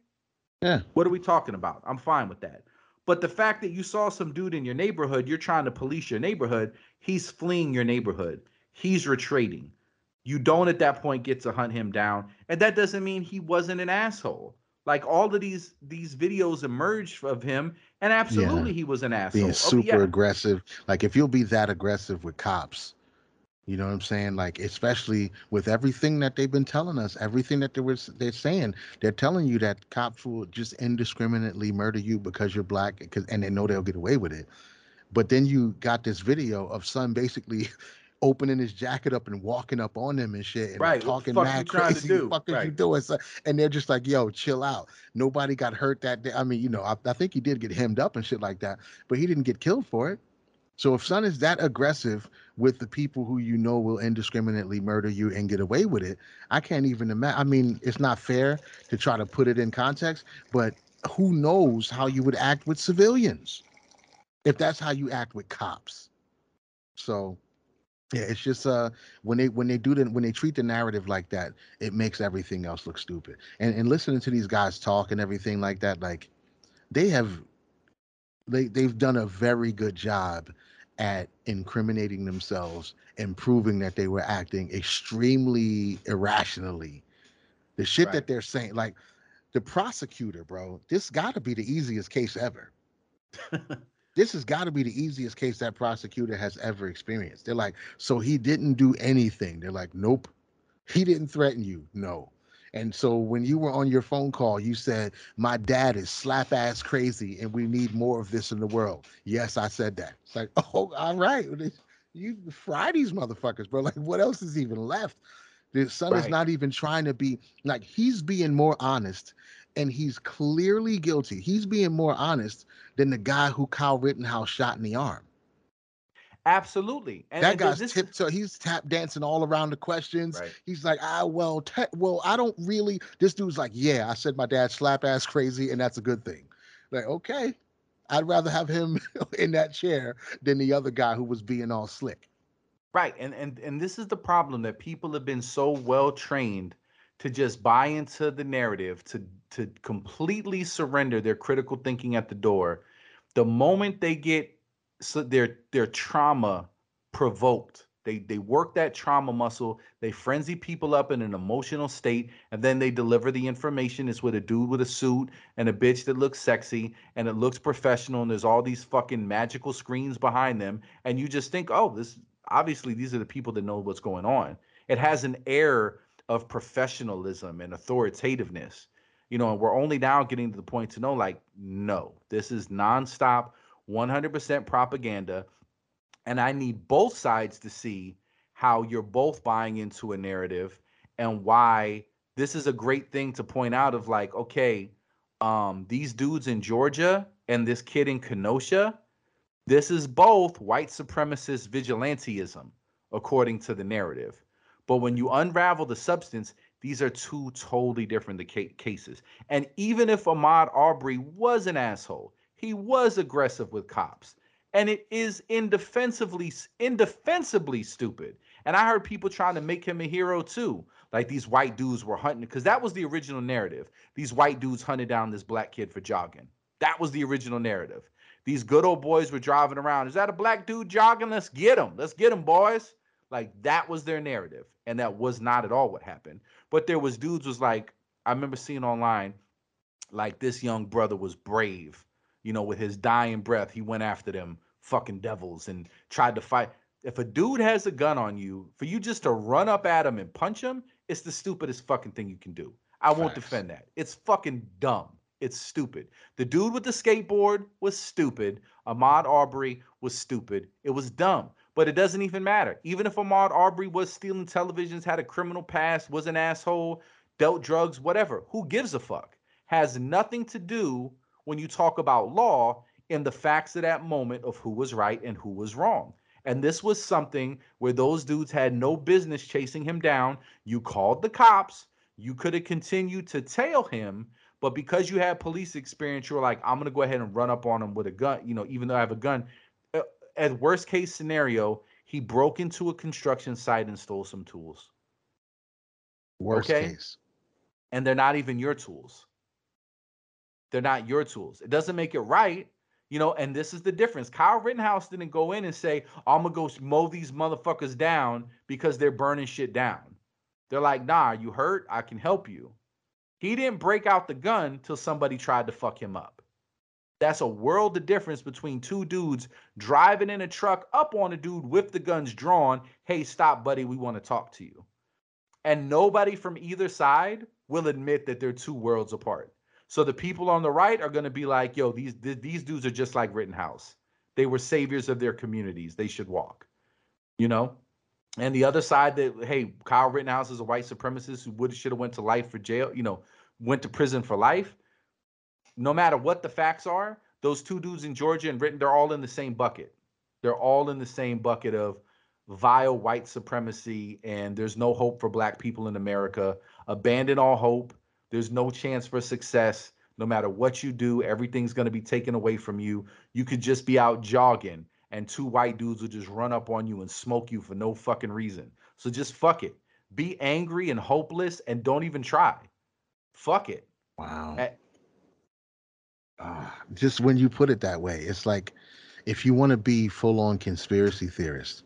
Yeah. What are we talking about? I'm fine with that. But the fact that you saw some dude in your neighborhood, you're trying to police your neighborhood, he's fleeing your neighborhood. He's retreating. You don't at that point get to hunt him down. And that doesn't mean he wasn't an asshole. Like all of these these videos emerged of him, and absolutely he was an asshole. being Oh, super yeah. aggressive. Like if you'll be that aggressive with cops, you know what I'm saying? Like especially with everything that they've been telling us, everything that they were they're saying, they're telling you that cops will just indiscriminately murder you because you're black, because and they know they'll get away with it. But then you got this video of son basically opening his jacket up and walking up on them and shit and Right, talking mad trying to crazy. do? Fuck is you Right. doing? son?" And they're just like, yo, chill out. Nobody got hurt that day. I mean, you know, I, I think he did get hemmed up and shit like that, but he didn't get killed for it. So if Son is that aggressive with the people who you know will indiscriminately murder you and get away with it, I can't even imagine. I mean, it's not fair to try to put it in context, but who knows how you would act with civilians if that's how you act with cops. So yeah, it's just uh when they when they do the when they treat the narrative like that, it makes everything else look stupid. And and listening to these guys talk and everything like that, like they have they they've done a very good job at incriminating themselves and proving that they were acting extremely irrationally. The shit Right. that they're saying, like the prosecutor, bro, this got to be the easiest case ever. this has got to be the easiest case that prosecutor has ever experienced. They're like, so he didn't do anything. They're like, nope, he didn't threaten you. No. And so when you were on your phone call, you said, my dad is slap ass crazy and we need more of this in the world. Yes, I said that. It's like, oh, all right. You fry these motherfuckers, bro. Like, what else is even left? The son is not even trying to be like, he's being more honest and he's clearly guilty. He's being more honest than the guy who Kyle Rittenhouse shot in the arm. Absolutely. And, that and guy's this, tiptoe. He's tap dancing all around the questions. Right. He's like, ah, well, te- well, I don't really. This dude's like, yeah, I said my dad slap ass crazy, and that's a good thing. Like, okay, I'd rather have him in that chair than the other guy who was being all slick. Right. And and and this is the problem that people have been so well trained to just buy into the narrative, to to completely surrender their critical thinking at the door. The moment they get so their their trauma provoked, they they work that trauma muscle, they frenzy people up in an emotional state, and then they deliver the information. It's with a dude with a suit and a bitch that looks sexy and it looks professional, and there's all these fucking magical screens behind them, and you just think, oh, this obviously these are the people that know what's going on. It has an air of professionalism and authoritativeness, you know, and we're only now getting to the point to know like, no, this is nonstop, 100% propaganda. And I need both sides to see how you're both buying into a narrative and why this is a great thing to point out of like, okay, um, these dudes in Georgia and this kid in Kenosha, this is both white supremacist vigilantism, according to the narrative. But when you unravel the substance, these are two totally different cases. And even if Ahmaud Arbery was an asshole, he was aggressive with cops, and it is indefensively indefensibly stupid. And I heard people trying to make him a hero too. Like these white dudes were hunting because that was the original narrative. These white dudes hunted down this black kid for jogging. That was the original narrative. These good old boys were driving around. Is that a black dude jogging? Let's get him. Let's get him, boys. Like that was their narrative, and that was not at all what happened. But there was dudes was like I remember seeing online, like this young brother was brave. You know, with his dying breath, he went after them fucking devils and tried to fight. If a dude has a gun on you, for you just to run up at him and punch him, it's the stupidest fucking thing you can do. I won't defend that. It's fucking dumb. It's stupid. The dude with the skateboard was stupid. Ahmaud Arbery was stupid. It was dumb. But it doesn't even matter. Even if Ahmaud Arbery was stealing televisions, had a criminal past, was an asshole, dealt drugs, whatever, who gives a fuck? Has nothing to do when you talk about law in the facts of that moment of who was right and who was wrong. And this was something where those dudes had no business chasing him down. You called the cops. You could have continued to tail him, but because you had police experience, you were like, I'm gonna go ahead and run up on him with a gun. You know, even though I have a gun. Uh, At worst case scenario, he broke into a construction site and stole some tools, Worst Okay. case. and they're not even your tools. They're not your tools. It doesn't make it right, you know. And this is the difference. Kyle Rittenhouse didn't go in and say, "I'm gonna go mow these motherfuckers down because they're burning shit down." They're like, "Nah, you hurt? I can help you." He didn't break out the gun till somebody tried to fuck him up. That's a world of difference between two dudes driving in a truck up on a dude with the guns drawn. Hey, stop, buddy. We want to talk to you. And nobody from either side will admit that they're two worlds apart. So the people on the right are going to be like, yo, these th- these dudes are just like Rittenhouse. They were saviors of their communities. They should walk. You know? And the other side that, hey, Kyle Rittenhouse is a white supremacist who would should have went to life for jail, you know, went to prison for life. No matter what the facts are, those two dudes in Georgia and Ritten, they're all in the same bucket. they're all in the same bucket of vile white supremacy and there's no hope for black people in America. Abandon all hope. There's no chance for success. No matter what you do, everything's going to be taken away from you. You could just be out jogging and two white dudes will just run up on you and smoke you for no fucking reason. So just fuck it. Be angry and hopeless and don't even try. Fuck it. Wow. Eh. Ah, just when you put it that way, it's like if you want to be full on conspiracy theorist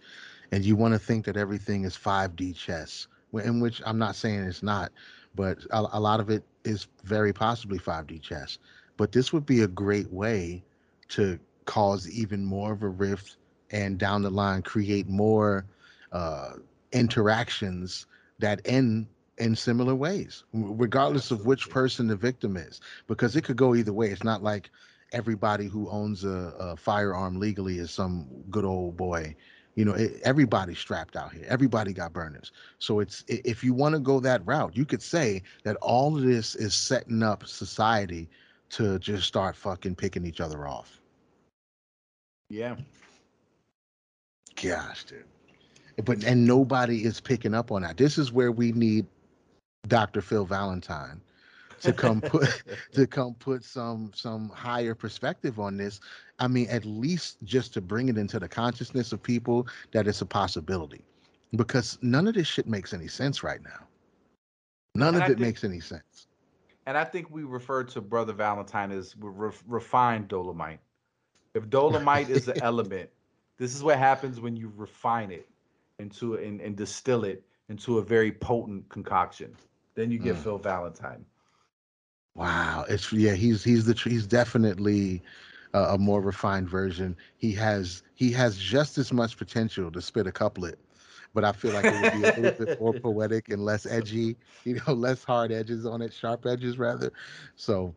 and you want to think that everything is 5D chess, in which I'm not saying it's not, but a, a lot of it is very possibly 5D chess. But this would be a great way to cause even more of a rift and down the line create more uh, interactions that end in similar ways, regardless of which person the victim is, because it could go either way. It's not like everybody who owns a, a firearm legally is some good old boy. You know, it, everybody's strapped out here. Everybody got burners. So it's if you want to go that route, you could say that all of this is setting up society to just start fucking picking each other off. Yeah. Gosh, dude. But and nobody is picking up on that. This is where we need Dr. Phil Valentine to come put to come put some some higher perspective on this. I mean, at least just to bring it into the consciousness of people that it's a possibility. Because none of this shit makes any sense right now. None And of I it think- makes any sense. And I think we refer to Brother Valentine as re- refined dolemite. If dolemite is the element, this is what happens when you refine it into and, and distill it into a very potent concoction. Then you get Mm. Phil Valentine. Wow, it's yeah, he's he's the he's definitely a, a more refined version. He has he has just as much potential to spit a couplet, but I feel like it would be a little bit more poetic and less edgy, you know, less hard edges on it, sharp edges rather. So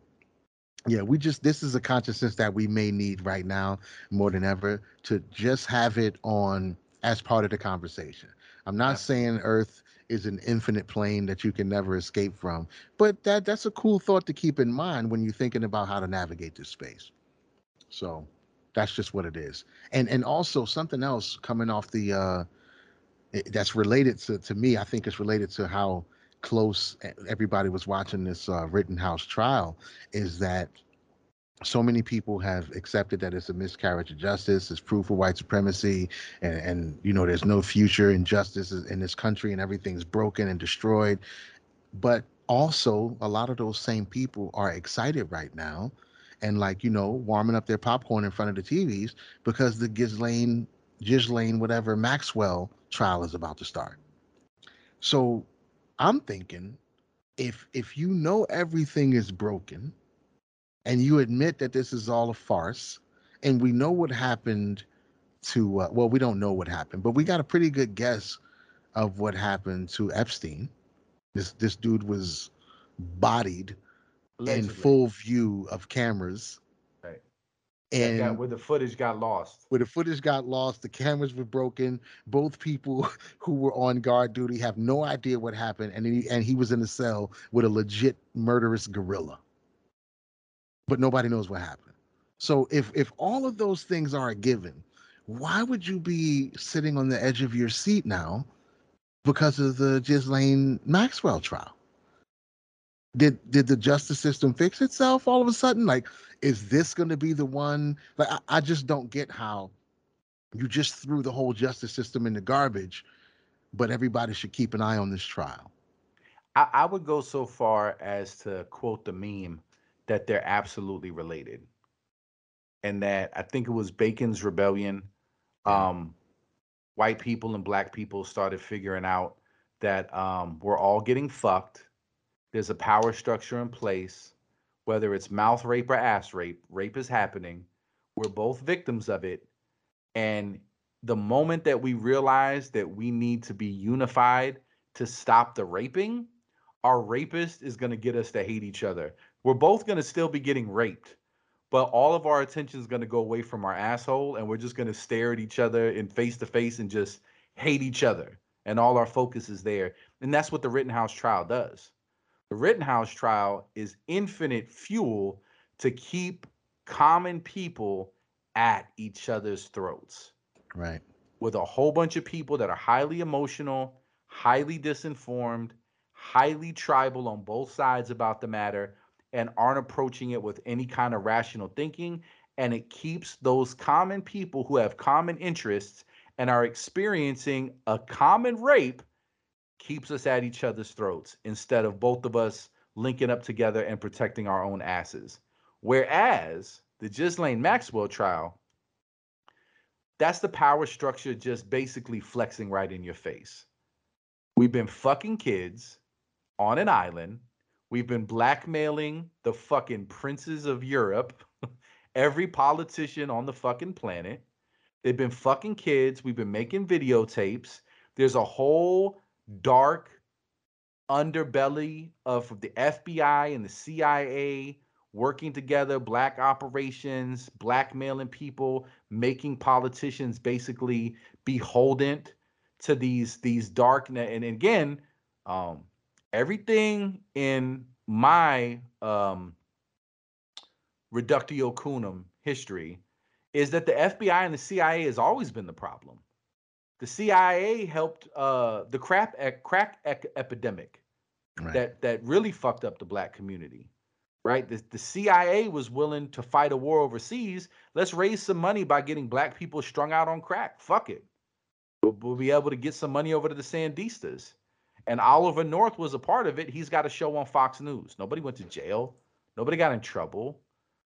yeah, we just this is a consciousness that we may need right now more than ever to just have it on as part of the conversation. I'm not Absolutely. saying Earth is an infinite plane that you can never escape from, but that that's a cool thought to keep in mind when you're thinking about how to navigate this space. So that's just what it is. And and also something else coming off the uh that's related to to me, I think it's related to how close everybody was watching this uh, Rittenhouse trial is that so many people have accepted that it's a miscarriage of justice, it's proof of white supremacy, and, and you know there's no future in justice in this country, and everything's broken and destroyed. But also, a lot of those same people are excited right now, and like you know, warming up their popcorn in front of the TVs because the Ghislaine, Ghislaine, whatever Maxwell trial is about to start. So, I'm thinking, if if you know everything is broken and you admit that this is all a farce and we know what happened to uh, well we don't know what happened but we got a pretty good guess of what happened to epstein this this dude was bodied in full view of cameras Right. That got- and where the footage got lost. where the footage got lost the cameras were broken both people who were on guard duty have no idea what happened and he, and he was in a cell with a legit murderous gorilla but nobody knows what happened. So if if all of those things are a given why would you be sitting on the edge of your seat now because of the Ghislaine Maxwell trial? Did did the justice system fix itself all of a sudden? Like is this going to be the one? Like I, I just don't get how you just threw the whole justice system in the garbage but everybody should keep an eye on this trial. I, I would go so far as to quote the meme that they're absolutely related. And that I think it was Bacon's Rebellion. Um, white people and black people started figuring out that um, we're all getting fucked. There's a power structure in place, whether it's mouth rape or ass rape, rape is happening. We're both victims of it. And the moment that we realize that we need to be unified to stop the raping, our rapist is going to get us to hate each other. We're both going to still be getting raped, but all of our attention is going to go away from our asshole and we're just going to stare at each other in face to face and just hate each other. And all our focus is there. And that's what the Rittenhouse trial does. The Rittenhouse trial is infinite fuel to keep common people at each other's throats. Right. with a whole bunch of people that are highly emotional, highly disinformed, highly tribal on both sides about the matter, and aren't approaching it with any kind of rational thinking. And it keeps those common people who have common interests and are experiencing a common rape, keeps us at each other's throats instead of both of us linking up together and protecting our own asses. Whereas the Ghislaine Maxwell trial, that's the power structure just basically flexing right in your face. We've been fucking kids on an island. We've been blackmailing the fucking princes of Europe, every politician on the fucking planet. They've been fucking kids. We've been making videotapes. There's a whole dark underbelly of the FBI and the CIA working together, black operations, blackmailing people, making politicians basically beholden to these these dark and, and again, um, everything in my um, reductio coonum history is that the FBI and the CIA has always been the problem. The CIA helped uh, the crap ec- crack ec- epidemic Right. that that really fucked up the black community. Right? The, the CIA was willing to fight a war overseas. Let's raise some money by getting black people strung out on crack. Fuck it. We'll, we'll be able to get some money over to the Sandistas. And Oliver North was a part of it. He's got a show on Fox News. Nobody went to jail. Nobody got in trouble.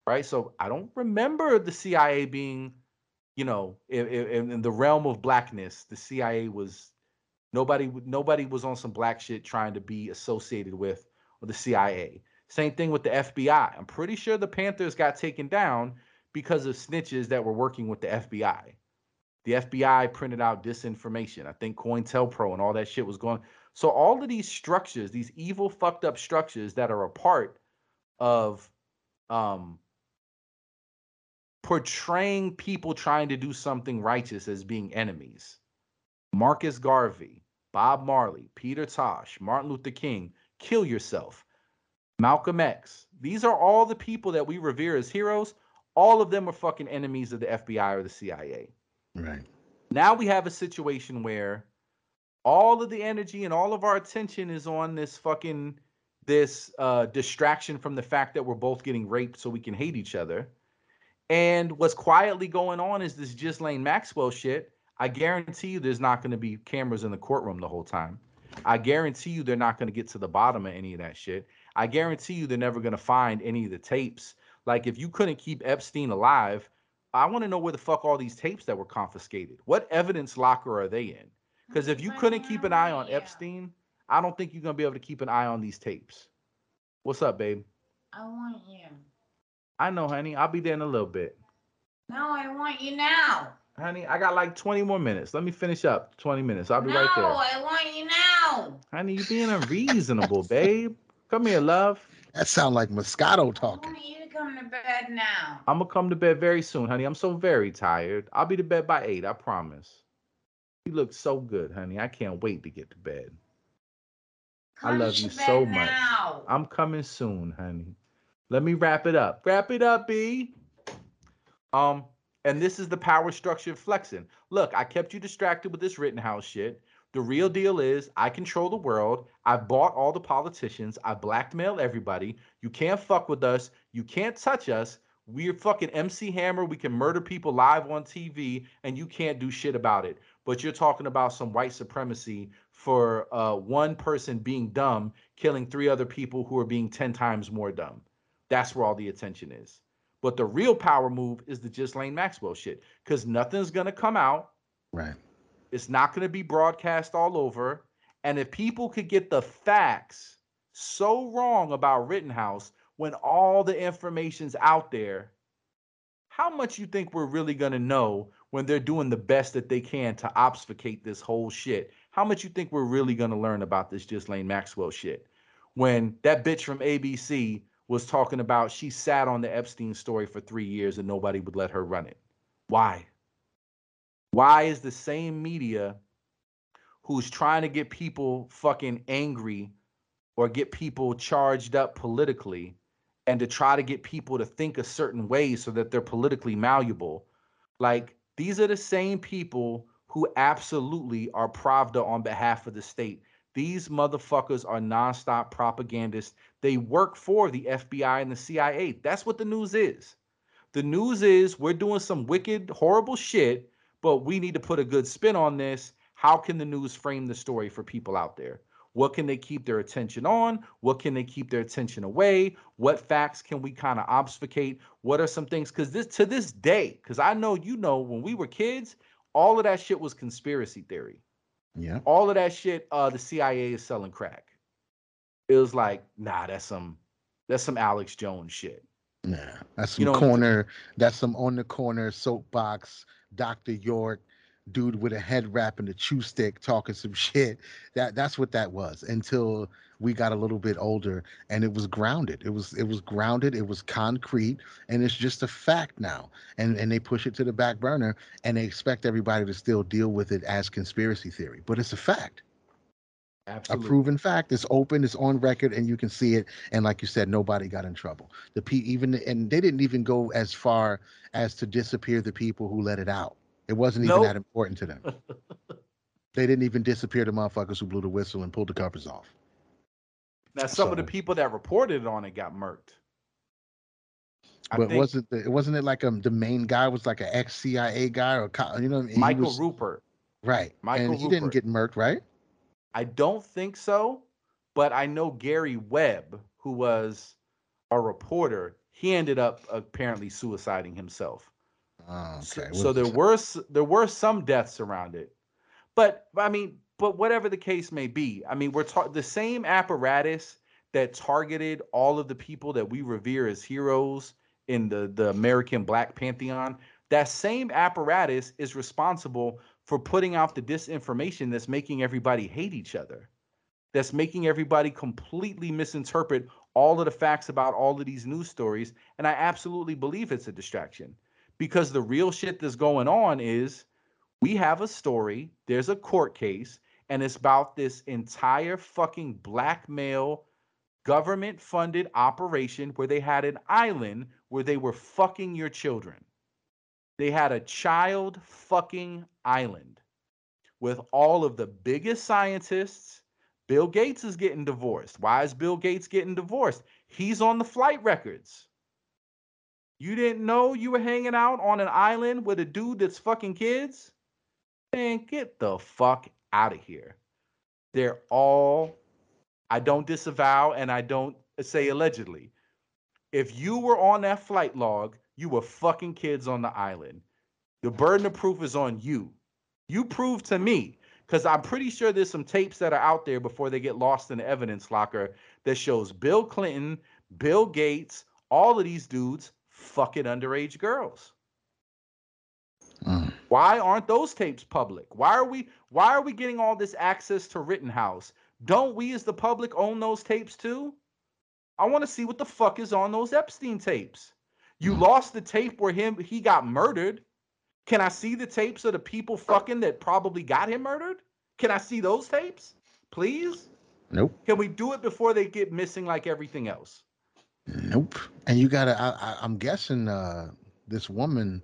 Right? So I don't remember the CIA being, you know, in, in, in the realm of blackness, the CIA was Nobody nobody was on some black shit trying to be associated with the CIA. Same thing with the FBI. I'm pretty sure the Panthers got taken down because of snitches that were working with the FBI. The FBI printed out disinformation. I think COINTELPRO and all that shit was going. So all of these structures, these evil fucked up structures that are a part of um portraying people trying to do something righteous as being enemies. Marcus Garvey, Bob Marley, Peter Tosh, Martin Luther King, kill yourself. Malcolm X. These are all the people that we revere as heroes. All of them are fucking enemies of the FBI or the CIA. Right. Now we have a situation where all of the energy and all of our attention is on this fucking this uh, distraction from the fact that we're both getting raped so we can hate each other. And what's quietly going on is this Ghislaine Maxwell shit. I guarantee you there's not going to be cameras in the courtroom the whole time. I guarantee you they're not going to get to the bottom of any of that shit. I guarantee you they're never going to find any of the tapes. Like if you couldn't keep Epstein alive, I want to know where the fuck all these tapes that were confiscated. What evidence locker are they in? Because if you couldn't keep an eye on Epstein, I don't think you're gonna be able to keep an eye on these tapes. What's up, babe? I want you. I know, honey. I'll be there in a little bit. No, I want you now. Honey, I got like 20 more minutes. Let me finish up 20 minutes. I'll be no, right there. No, I want you now. Honey, You're being unreasonable, babe. Come here, love. That sound like Moscato talking. I talking. want you to come to bed now. I'm gonna come to bed very soon, honey. I'm so very tired. I'll be to bed by eight, I promise. You look so good, honey. I can't wait to get to bed. I love you so much. now. I'm coming soon, honey. Let me wrap it up. Wrap it up, B. Um, and this is the power structure of flexing. Look, I kept you distracted with this Rittenhouse shit. The real deal is I control the world. I bought all the politicians. I blackmail everybody. You can't fuck with us. You can't touch us. We're fucking MC Hammer. We can murder people live on TV, and you can't do shit about it. But you're talking about some white supremacy for uh, one person being dumb, killing three other people who are being 10 times more dumb. That's where all the attention is. But the real power move is the Ghislaine Maxwell shit because nothing's going to come out. Right. It's not going to be broadcast all over. And if people could get the facts so wrong about Rittenhouse when all the information's out there, how much you think we're really going to know when they're doing the best that they can to obfuscate this whole shit? How much you think we're really to learn about this Ghislaine Maxwell shit? When that bitch from ABC was talking about she sat on the Epstein story for three years and nobody would let her run it. Why? Why is the same media who's trying to get people fucking angry or get people charged up politically and to try to get people to think a certain way so that they're politically malleable? Like These are the same people who absolutely are Pravda on behalf of the state. These motherfuckers are nonstop propagandists. They work for the FBI and the CIA. That's what the news is. The news is we're doing some wicked, horrible shit, but we need to put a good spin on this. How can the news frame the story for people out there? What can they keep their attention on? What can they keep their attention away? What facts can we kind of obfuscate? What are some things? Because this to this day, because I know you know when we were kids, all of that shit was conspiracy theory. Yeah. All of that shit, uh, the CIA is selling crack. It was like, nah, that's some that's some Alex Jones shit. Nah, that's some You know- corner. That's some on the corner soapbox. Dr. York, dude with a head wrap and a chew stick talking some shit. That that's what that was until we got a little bit older and it was grounded. It was it was grounded. It was concrete and it's just a fact now. And and they push it to the back burner and they expect everybody to still deal with it as conspiracy theory. But it's a fact a proven fact. It's open, it's on record, and you can see it. And like you said, nobody got in trouble. The pe even and they didn't even go as far as to disappear the people who let it out. It wasn't even Nope. that important to them. they didn't even disappear the motherfuckers who blew the whistle and pulled the covers off. Now, some of the people that reported on it got murked. I but think wasn't the, it wasn't it like um the main guy was like an ex CIA guy or you know what I mean? Michael was- Ruppert. right? Michael and he didn't get murked, right? I don't think so, but I know Gary Webb, who was a reporter, he ended up apparently suiciding himself. Oh, So- okay. So, Well, there were there were some deaths around it, but I mean, but whatever the case may be, I mean, we're ta- the same apparatus that targeted all of the people that we revere as heroes in the the American Black Pantheon. That same apparatus is responsible for putting out the disinformation that's making everybody hate each other. That's making everybody completely misinterpret all of the facts about all of these news stories. And I absolutely believe it's a distraction because the real shit that's going on is we have a story, there's a court case, and it's about this entire fucking blackmail government funded operation where they had an island where they were fucking your children. They had a child fucking island with all of the biggest scientists. Bill Gates is getting divorced. Why is Bill Gates getting divorced? He's on the flight records. You didn't know you were hanging out on an island with a dude that's fucking kids? Man, get the fuck out of here. They're all, I don't disavow and I don't say allegedly. If you were on that flight log, you were fucking kids on the island. The burden of proof is on you. You prove to me, because I'm pretty sure there's some tapes that are out there before they get lost in the evidence locker that shows Bill Clinton, Bill Gates, all of these dudes fucking underage girls. Mm. Why aren't those tapes public? Why are we why are we getting all this access to Rittenhouse? Don't we as the public own those tapes too? I want to see what the fuck is on those Epstein tapes. You Mm. lost the tape where him he got murdered. Can I see the tapes of the people fucking that probably got him murdered? Can I see those tapes? Please? Nope. Can we do it before they get missing like everything else? Nope. And you gotta. I, I, I'm guessing uh, this woman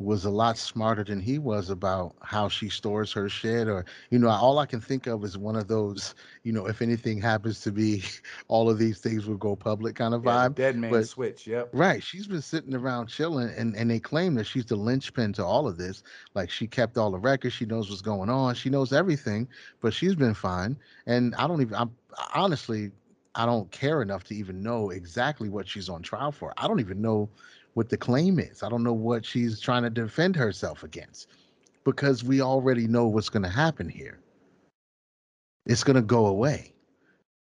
was a lot smarter than he was about how she stores her shit, or you know, all I can think of is one of those. You know, if anything happens to be, all of these things will go public kind of Yeah, vibe. dead man but- switch. Yep. Right. She's been sitting around chilling, and, and they claim that she's the linchpin to all of this. Like she kept all the records, she knows what's going on, she knows everything, but she's been fine. And I don't even, I'm honestly, I don't care enough to even know exactly what she's on trial for. I don't even know what the claim is. I don't know what she's trying to defend herself against because we already know what's going to happen here. It's going to go away.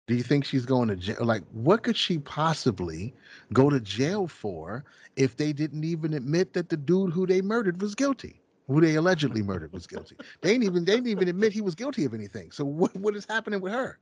Do you think she's going to jail? Like, what could she possibly go to jail for if they didn't even admit that the dude who they murdered was guilty, who they allegedly murdered was guilty? They didn't even they didn't even admit he was guilty of anything. So what what is happening with her?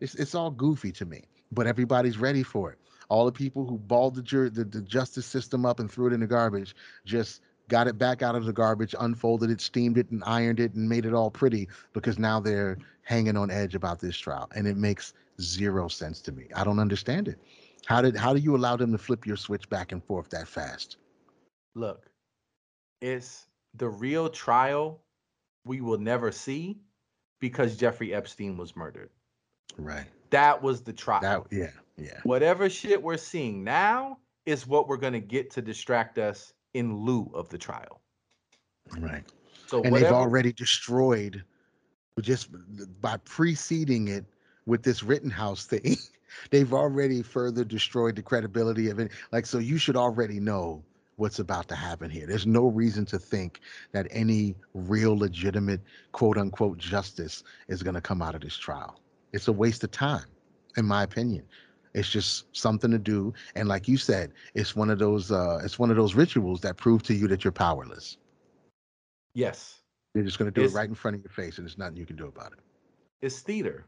It's it's all goofy to me, but everybody's ready for it. All the people who balled the, the the justice system up and threw it in the garbage just got it back out of the garbage, unfolded it, steamed it, and ironed it, and made it all pretty because now they're hanging on edge about this trial, and it makes zero sense to me. I don't understand it. How did how do you allow them to flip your switch back and forth that fast? Look, It's the real trial we will never see because Jeffrey Epstein was murdered. Right. That was the trial. That yeah, yeah. Whatever shit we're seeing now is what we're gonna get to distract us in lieu of the trial. Right. So and whatever, they've already destroyed just by preceding it with this Rittenhouse thing. they've already further destroyed the credibility of it. Like, so you should already know what's about to happen here. There's no reason to think that any real legitimate quote unquote justice is going to come out of this trial. It's a waste of time, in my opinion. It's just something to do. And like you said, it's one of those uh it's one of those rituals that prove to you that you're powerless. yes, They're just going to do It's- it right in front of your face, and there's nothing you can do about it. it's theater.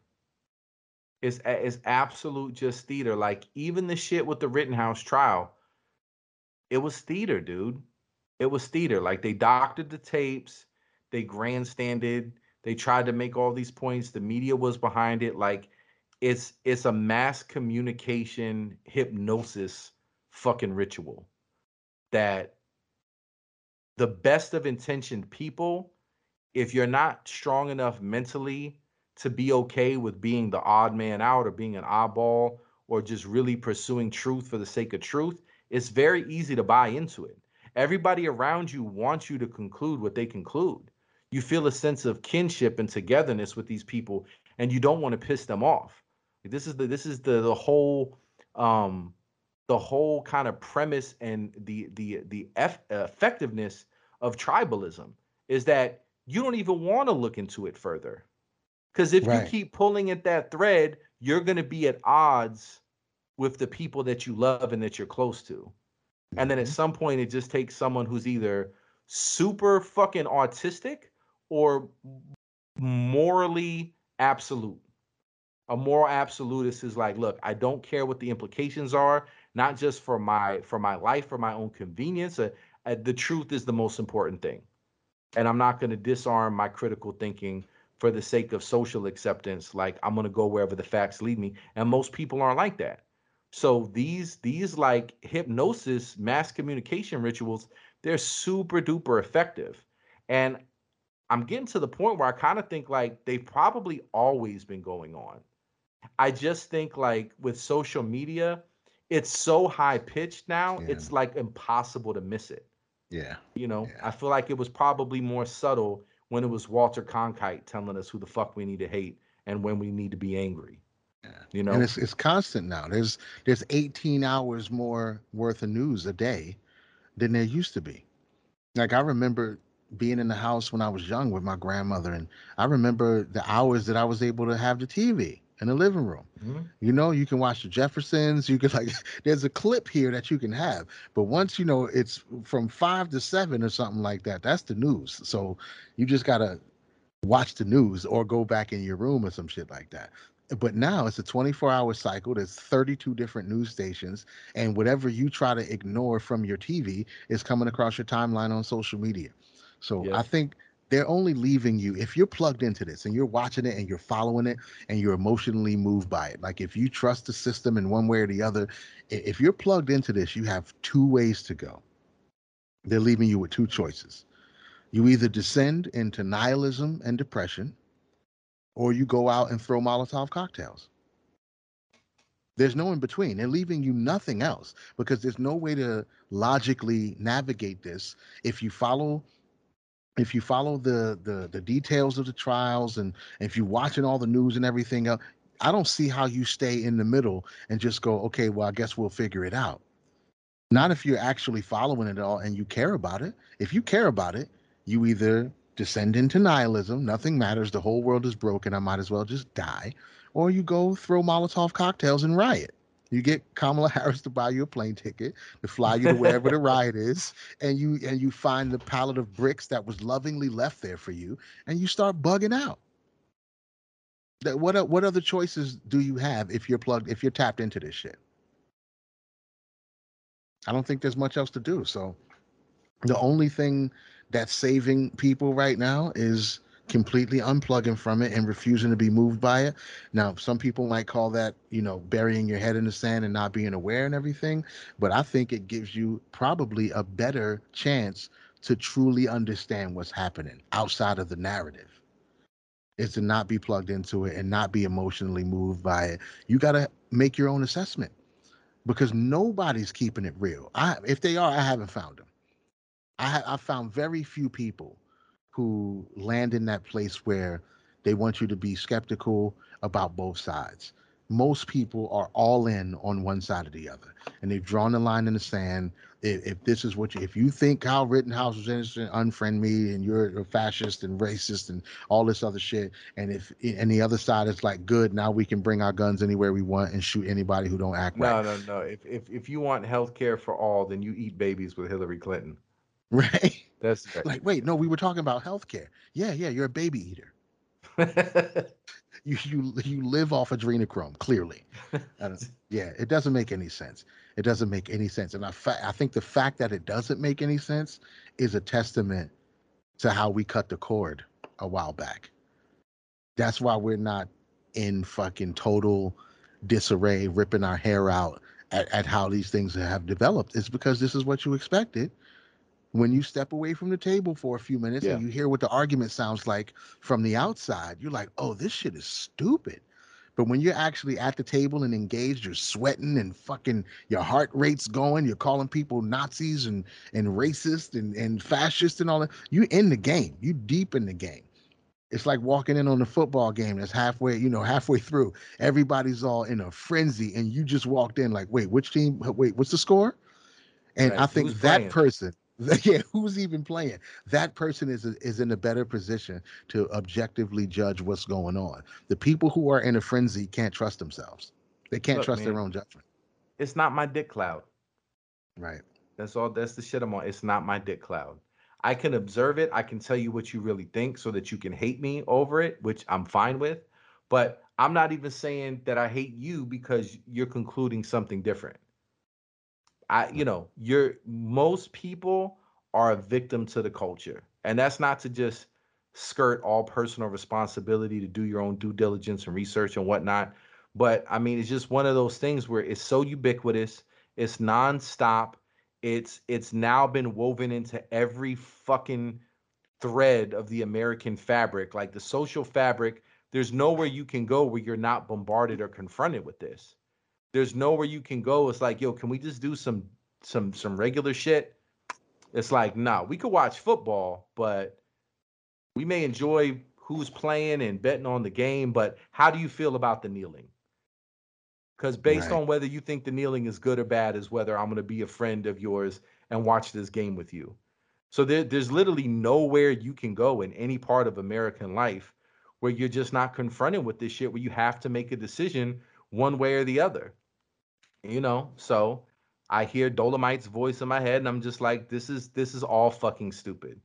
It's it's absolute just theater. Like even the shit with the Rittenhouse trial, it was theater, dude. It was theater. Like they doctored the tapes, they grandstanded, they tried to make all these points. The media was behind it. Like it's it's a mass communication hypnosis fucking ritual that the best of intentioned people, if you're not strong enough mentally to be okay with being the odd man out or being an oddball or just really pursuing truth for the sake of truth, it's very easy to buy into it. Everybody around you wants you to conclude what they conclude. You feel a sense of kinship and togetherness with these people, and you don't want to piss them off. This is the this is the the whole um the whole kind of premise and the the the eff- effectiveness of tribalism is that you don't even want to look into it further because if Right. you keep pulling at that thread you're going to be at odds with the people that you love and that you're close to and then at Mhm. some point it just takes someone who's either super fucking autistic or morally absolute. A moral absolutist is like look i don't care what the implications are not just for my for my life for my own convenience uh, uh, the truth is the most important thing. And i'm not going to disarm my critical thinking for the sake of social acceptance like i'm going to go wherever the facts lead me. And most people aren't like that. So these these like hypnosis mass communication rituals they're super duper effective. And i'm getting to the point where i kind of think like they've probably always been going on I just think like with social media, it's so high pitched now, Yeah. it's like impossible to miss it. Yeah. You know, Yeah. I feel like it was probably more subtle when it was Walter Cronkite telling us who the fuck we need to hate and when we need to be angry. Yeah. You know, and it's it's constant now. There's there's 18 hours more worth of news a day than there used to be. Like I remember being in the house when I was young with my grandmother, and I remember the hours that I was able to have the TV in the living room. Mhm. You know, you can watch the Jeffersons. You can like, there's a clip here that you can have. But once you know it's from five to seven or something like that, that's the news. So you just gotta watch the news or go back in your room or some shit like that. But now it's a 24 hour cycle. There's 32 different news stations, and whatever you try to ignore from your TV is coming across your timeline on social media. So I think they're only leaving you if you're plugged into this and you're watching it and you're following it and you're emotionally moved by it. Like if you trust the system in one way or the other, if you're plugged into this, you have two ways to go. They're leaving you with two choices. You either descend into nihilism and depression, or you go out and throw Molotov cocktails. There's no in between. They're leaving you nothing else because there's no way to logically navigate this if you follow if you follow the the the details of the trials and if you're watching all the news and everything else, I don't see how you stay in the middle and just go, okay, well, I guess we'll figure it out. Not if you're actually following it all and you care about it. If you care about it, you either descend into nihilism, nothing matters, the whole world is broken, I might as well just die, or you go throw Molotov cocktails and riot. You get Kamala Harris to buy you a plane ticket to fly you to wherever the riot is, and you and you find the pallet of bricks that was lovingly left there for you, and you start bugging out. That what what other choices do you have if you're plugged if you're tapped into this shit? I don't think there's much else to do. So the only thing that's saving people right now is completely unplugging from it and refusing to be moved by it. Now, some people might call that, you know, burying your head in the sand and not being aware and everything, but I think it gives you probably a better chance to truly understand what's happening outside of the narrative is to not be plugged into it and not be emotionally moved by it. You got to make your own assessment because nobody's keeping it real. I if they are, I haven't found them. I I found very few people who land in that place where they want you to be skeptical about both sides. Most people are all in on one side or the other, and they've drawn the line in the sand. If, if this is what you, if you think Kyle Rittenhouse was innocent, unfriend me, and you're a fascist and racist and all this other shit, and if and the other side is like, good, now we can bring our guns anywhere we want and shoot anybody who don't act No, right, no, no. No. If if if you want health care for all, then you eat babies with Hillary Clinton. right? That's Like, wait, no, we were talking about healthcare. Yeah, yeah, you're a baby eater. You you you live off adrenochrome, clearly. Yeah, it doesn't make any sense. It doesn't make any sense, and I fa- I think the fact that it doesn't make any sense is a testament to how we cut the cord a while back. That's why we're not in fucking total disarray, ripping our hair out at, at how these things have developed. It's because this is what you expected when you step away from the table for a few minutes and you hear what the argument sounds like from the outside, you're like, oh, this shit is stupid. But when you're actually at the table and engaged, you're sweating and fucking your heart rate's going, you're calling people Nazis and and racist and, and fascist and all that. You in the game. You deep in the game. It's like walking in on a football game that's halfway, you know, halfway through. Everybody's all in a frenzy, and you just walked in like, wait, which team? Wait, what's the score? And Right, I think who's that playing? person, yeah, who's even playing? That person is is in a better position to objectively judge what's going on. The people who are in a frenzy can't trust themselves. They can't Look, trust their own judgment. it's not my dick cloud. Right. That's all. That's the shit I'm on. It's not my dick cloud. I can observe it. I can tell you what you really think, so that you can hate me over it, which I'm fine with. But I'm not even saying that I hate you because you're concluding something different. I, you know, you're most people are a victim to the culture, and that's not to just skirt all personal responsibility to do your own due diligence and research and whatnot. But I mean, it's just one of those things where it's so ubiquitous, it's nonstop, it's it's now been woven into every fucking thread of the American fabric, like the social fabric. There's nowhere you can go where you're not bombarded or confronted with this. There's nowhere you can go. It's like, yo, can we just do some some some regular shit? It's like, nah, we could watch football, but we may enjoy who's playing and betting on the game, but how do you feel about the kneeling? Because based Right. on whether you think the kneeling is good or bad is whether I'm going to be a friend of yours and watch this game with you. So there, there's literally nowhere you can go in any part of American life where you're just not confronted with this shit, where you have to make a decision one way or the other. You know, so I hear Dolemite's voice in my head, and I'm just like, this is this is all fucking stupid.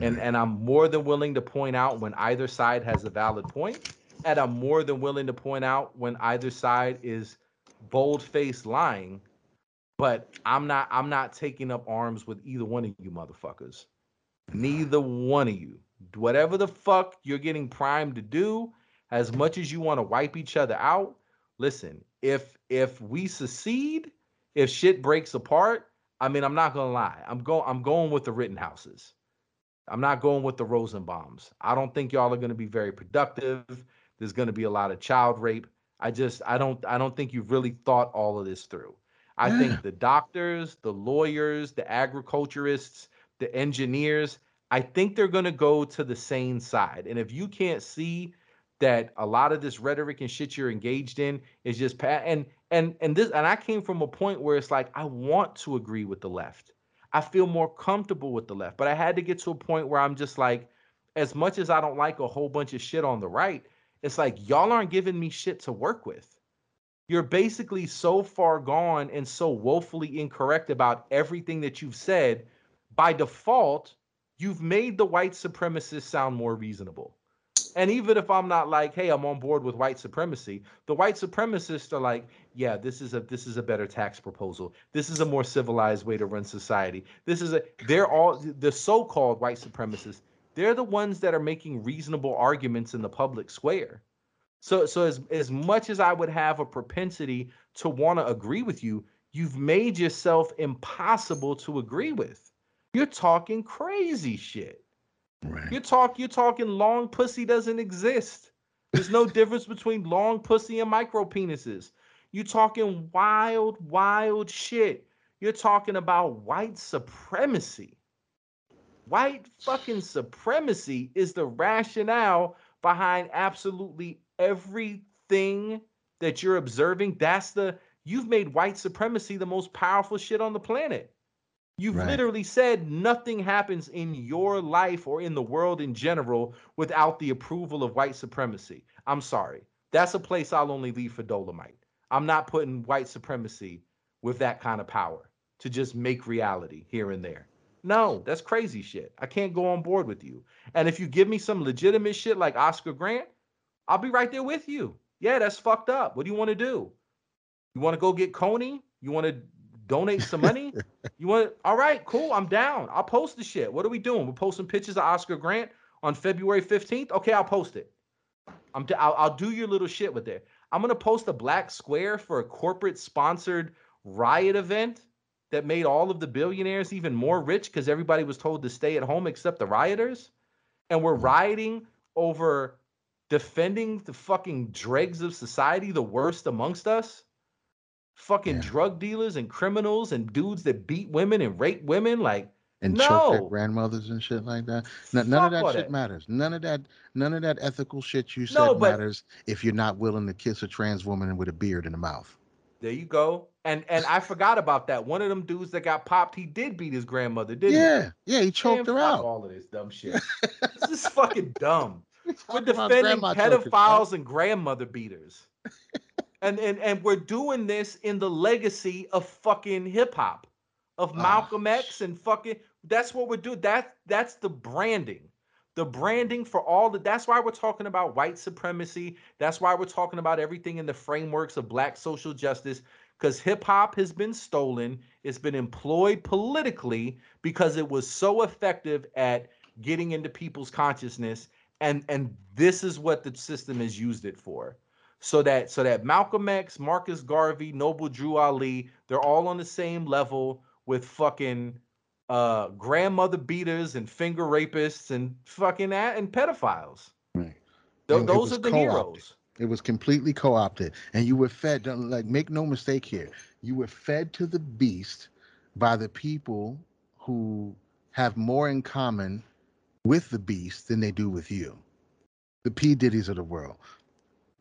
And mm. and I'm more than willing to point out when either side has a valid point, and I'm more than willing to point out when either side is bold-faced lying. But I'm not I'm not taking up arms with either one of you motherfuckers. Neither one of you. Whatever the fuck you're getting primed to do, as much as you want to wipe each other out, listen, if if we secede, if shit breaks apart, I mean, I'm not gonna lie. I'm going I'm going with the Rittenhouses. I'm not going with the Rosenbaums. I don't think y'all are gonna be very productive. There's gonna be a lot of child rape. I just I don't I don't think you've really thought all of this through. I Yeah. think the doctors, the lawyers, the agriculturists, the engineers, I think they're going to go to the sane side. And if you can't see that a lot of this rhetoric and shit you're engaged in is just pa- and and and this and I came from a point where it's like I want to agree with the left. I feel more comfortable with the left, but I had to get to a point where I'm just like as much as I don't like a whole bunch of shit on the right, it's like y'all aren't giving me shit to work with. You're basically so far gone and so woefully incorrect about everything that you've said. By default, you've made the white supremacists sound more reasonable. And even if I'm not like, hey, I'm on board with white supremacy, the white supremacists are like, yeah, this is a this is a better tax proposal. This is a more civilized way to run society. This is a they're all the so-called white supremacists. They're the ones that are making reasonable arguments in the public square. So so as as much as I would have a propensity to want to agree with you, you've made yourself impossible to agree with You're talking crazy shit. Right. You're talk you're talking long pussy doesn't exist. There's no difference between long pussy and micro penises. You're talking wild, wild shit. You're talking about white supremacy. White fucking supremacy is the rationale behind absolutely everything that you're observing. That's the you've made white supremacy the most powerful shit on the planet. You've Right. literally said nothing happens in your life or in the world in general without the approval of white supremacy. I'm sorry. That's a place I'll only leave for Dolemite. I'm not putting white supremacy with that kind of power to just make reality here and there. No, that's crazy shit. I can't go on board with you. And if you give me some legitimate shit like Oscar Grant, I'll be right there with you. Yeah, that's fucked up. What do you want to do? You want to go get Kony? You want to donate some money? you want all right, cool. I'm down. I'll post the shit. What are we doing? We're posting pictures of Oscar Grant on February 15th. Okay, I'll post it. I'm d- I'll, I'll do your little shit with it. I'm gonna post a black square for a corporate sponsored riot event that made all of the billionaires even more rich because everybody was told to stay at home except the rioters. And we're rioting over defending the fucking dregs of society, the worst amongst us. Fucking Yeah. drug dealers and criminals and dudes that beat women and rape women. Like, and choke their grandmothers and shit like that. N- none of that shit that. matters. None of that. None of that ethical shit you said No, but- matters if you're not willing to kiss a trans woman with a beard in the mouth. there you go. And and I forgot about that. One of them dudes that got popped, he did beat his grandmother, didn't he? Yeah, yeah, he choked Man, her out. All of this dumb shit. this is fucking dumb. We're defending grandma choking, pedophiles and grandmother beaters. And, and and we're doing this in the legacy of fucking hip hop, of Ah, Malcolm X and fucking that's what we're doing. That that's the branding. The branding for all the that's why we're talking about white supremacy. That's why we're talking about everything in the frameworks of black social justice. Because hip hop has been stolen, it's been employed politically because it was so effective at getting into people's consciousness and and this is what the system has used it for so that so that malcolm x marcus garvey noble drew ali they're all on the same level with fucking uh grandmother beaters and finger rapists and fucking a- and pedophiles Right. It those are the co-opted. heroes It was completely co-opted, and you were fed. Like, make no mistake here, you were fed to the beast by the people who have more in common with the beast than they do with you. The P Diddy's of the world,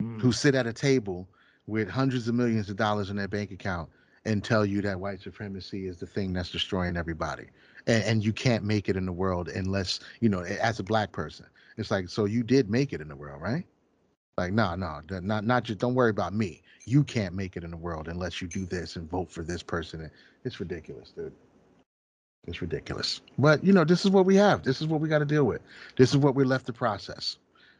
Mm. who sit at a table with hundreds of millions of dollars in their bank account and tell you that white supremacy is the thing that's destroying everybody, and, and you can't make it in the world unless you know, as a black person. It's like, so you did make it in the world, right? Like, no, no, not not just. Don't worry about me. You can't make it in the world unless you do this and vote for this person. It's ridiculous, dude. It's ridiculous. But you know, this is what we have. This is what we got to deal with. This is what we're left to process,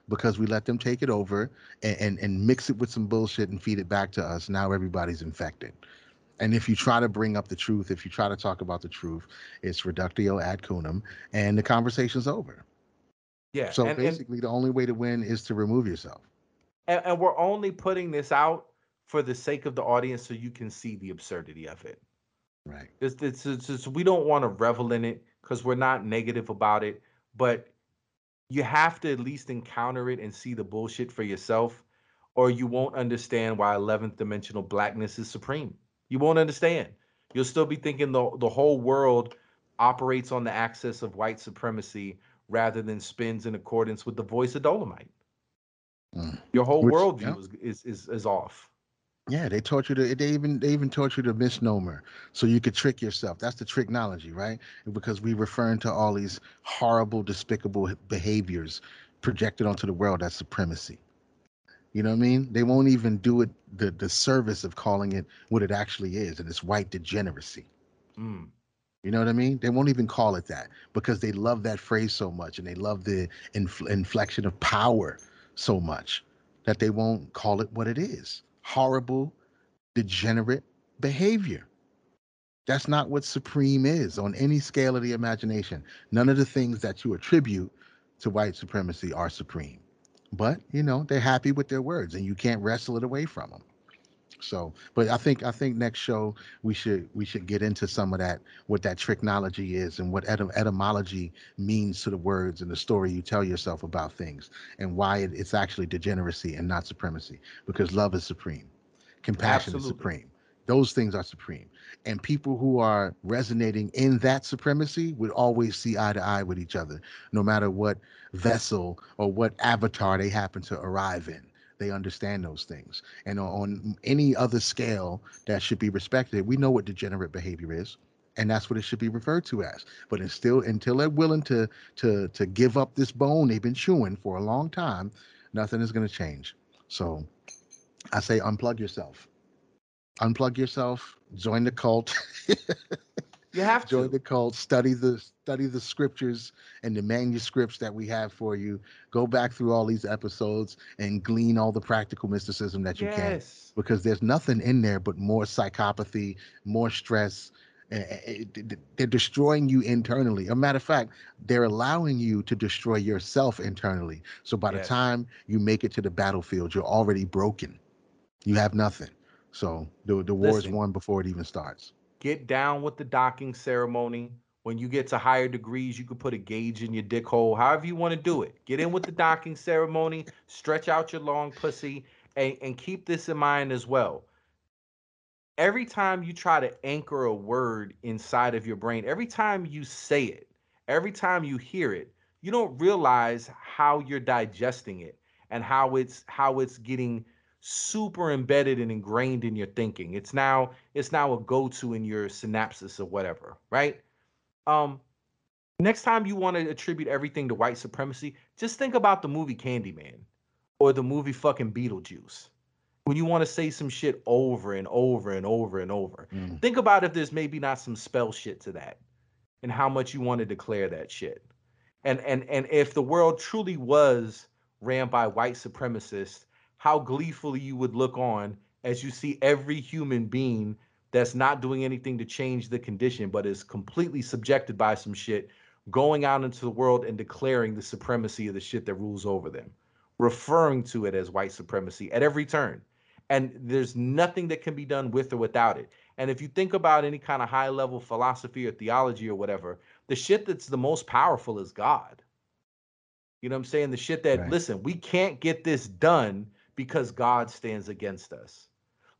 because we let them take it over and, and and mix it with some bullshit and feed it back to us. Now everybody's infected. And if you try to bring up the truth, if you try to talk about the truth, it's reductio ad coonum, and the conversation's over. yeah So and, and, basically, the only way to win is to remove yourself. and, and we're only putting this out for the sake of the audience so you can see the absurdity of it Right. It's, it's, this, this- we don't want to revel in it because we're not negative about it, but you have to at least encounter it and see the bullshit for yourself, or you won't understand why 11th dimensional blackness is supreme. You won't understand. You'll still be thinking the, the whole world operates on the axis of white supremacy rather than spins in accordance with the voice of Dolemite. Mm. Your whole Which- worldview yeah. is, is, is, is off. Yeah, they taught you to. They even they even taught you the misnomer, so you could trick yourself. That's the tricknology, right? Because we referring to all these horrible, despicable behaviors projected onto the world as supremacy. You know what I mean? They won't even do it the the service of calling it what it actually is, and it's white degeneracy. Mm. You know what I mean? They won't even call it that because they love that phrase so much and they love the infl- inflection of power so much that they won't call it what it is horrible, degenerate behavior. That's not what supreme is on any scale of the imagination. None of the things that you attribute to white supremacy are supreme. But, you know, they're happy with their words and you can't wrestle it away from them. So, but I think I think next show we should we should get into some of that what that tricknology is and what etym- etymology means to the words and the story you tell yourself about things and why it, it's actually degeneracy and not supremacy because love is supreme, compassion is supreme. Those things are supreme, and people who are resonating in that supremacy would always see eye to eye with each other, no matter what vessel or what avatar they happen to arrive in they understand those things. And on, any other scale that should be respected we know what degenerate behavior is and that's what it should be referred to as. But it's still until they're willing to to to give up this bone they've been chewing for a long time nothing is going to change. So i say unplug yourself. Unplug yourself join the cult You have to. join the cult study the study the scriptures and the manuscripts that we have for you. Go back through all these episodes and glean all the practical mysticism that you can yes. because there's nothing in there but more psychopathy more stress they're destroying you internally. A matter of fact they're allowing you to destroy yourself internally. So by the time you make it to the battlefield you're already broken. You have nothing. So the, the war is won before it even starts Get down with the docking ceremony. When you get to higher degrees, you can put a gauge in your dick hole, however you want to do it. Get in with the docking ceremony, stretch out your long pussy, and, and keep this in mind as well. Every time you try to anchor a word inside of your brain, every time you say it, every time you hear it, you don't realize how you're digesting it and how it's how it's getting super embedded and ingrained in your thinking. It's now it's now a go-to in your synapses or whatever, right? Um next time you want to attribute everything to white supremacy, just think about the movie Candyman or the movie fucking Beetlejuice. When you want to say some shit over and over and over and over. Mm. Think about if there's maybe not some spell shit to that and how much you want to declare that shit. And and and if the world truly was ran by white supremacists, how gleefully you would look on as you see every human being that's not doing anything to change the condition but is completely subjected by some shit going out into the world and declaring the supremacy of the shit that rules over them referring to it as white supremacy at every turn. And there's nothing that can be done with or without it. And if you think about any kind of high level philosophy or theology or whatever the shit that's the most powerful is god. You know what i'm saying? The shit that Right. listen we can't get this done because god stands against us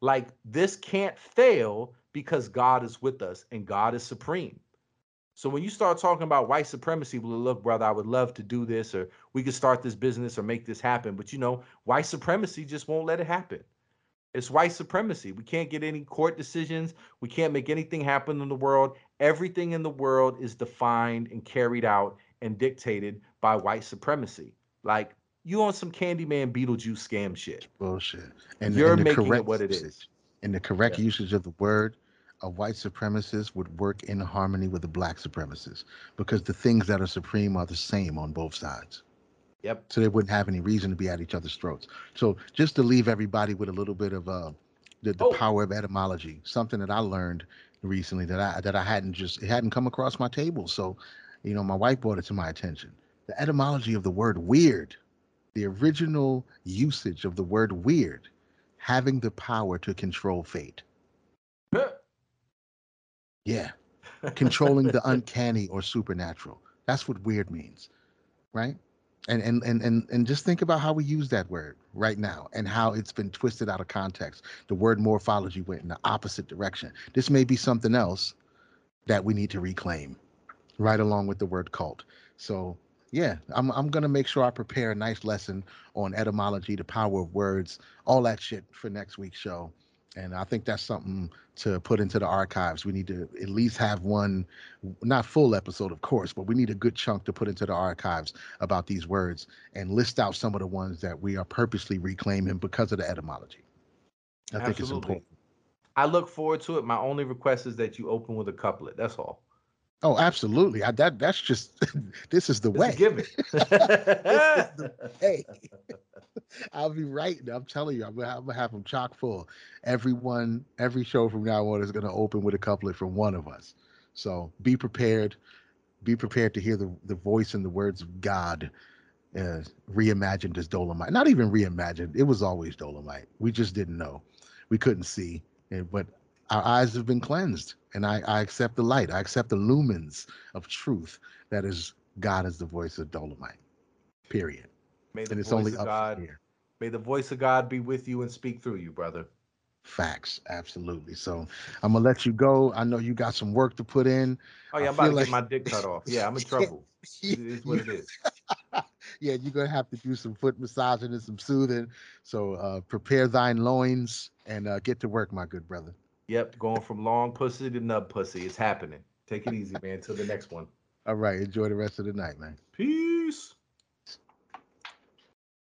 like this can't fail because God is with us and God is supreme. So when you start talking about white supremacy, well, look, brother, I would love to do this, or we could start this business or make this happen. But you know, white supremacy just won't let it happen. It's white supremacy. We can't get any court decisions. We can't make anything happen in the world. Everything in the world is defined and carried out and dictated by white supremacy. Like you on some Candyman Beetlejuice scam shit. bullshit. And You're and making it what it is. And the correct Yeah. usage of the word, a white supremacist would work in harmony with a black supremacist because the things that are supreme are the same on both sides. Yep. So they wouldn't have any reason to be at each other's throats. So just to leave everybody with a little bit of uh, the, the Oh. power of etymology, something that I learned recently that I that I hadn't just it hadn't come across my table. So, you know, my wife brought it to my attention. The etymology of the word weird, the original usage of the word weird, having the power to control fate. Yeah, controlling the uncanny or supernatural. That's what weird means, right? And and and and and just think about how we use that word right now and how it's been twisted out of context. The word morphology went in the opposite direction. This may be something else that we need to reclaim, right along with the word cult. So yeah, I'm I'm gonna make sure I prepare a nice lesson on etymology, the power of words, all that shit for next week's show. And I think that's something to put into the archives. We need to at least have one, not full episode, of course, but we need a good chunk to put into the archives about these words and list out some of the ones that we are purposely reclaiming because of the etymology. I think it's important. I look forward to it. My only request is that you open with a couplet. That's all. Oh, absolutely. I, that that's just this is the way. given. Hey, I'll be writing. I'm telling you, I'm gonna, I'm gonna have them chock full. Everyone, every show from now on is gonna open with a couplet from one of us. So be prepared. Be prepared to hear the, the voice and the words of God uh, reimagined as Dolemite. Not even reimagined. It was always Dolemite. We just didn't know. we couldn't see, and but our eyes have been cleansed, and I, I accept the light. I accept the lumens of truth that is God is the voice of Dolemite. Period. May the And it's voice only of up God, here. may the voice of God be with you and speak through you, brother. Facts, absolutely. So I'm gonna let you go. I know you got some work to put in. Oh yeah, I I'm about to feel get my dick cut off. Yeah, I'm in trouble. It is what it is. yeah, you're gonna have to do some foot massaging and some soothing. So uh, prepare thine loins and uh, get to work, my good brother. Yep, going from long pussy to nub pussy. It's happening. Take it easy, man. Till the next one. All right, enjoy the rest of the night, man. Peace.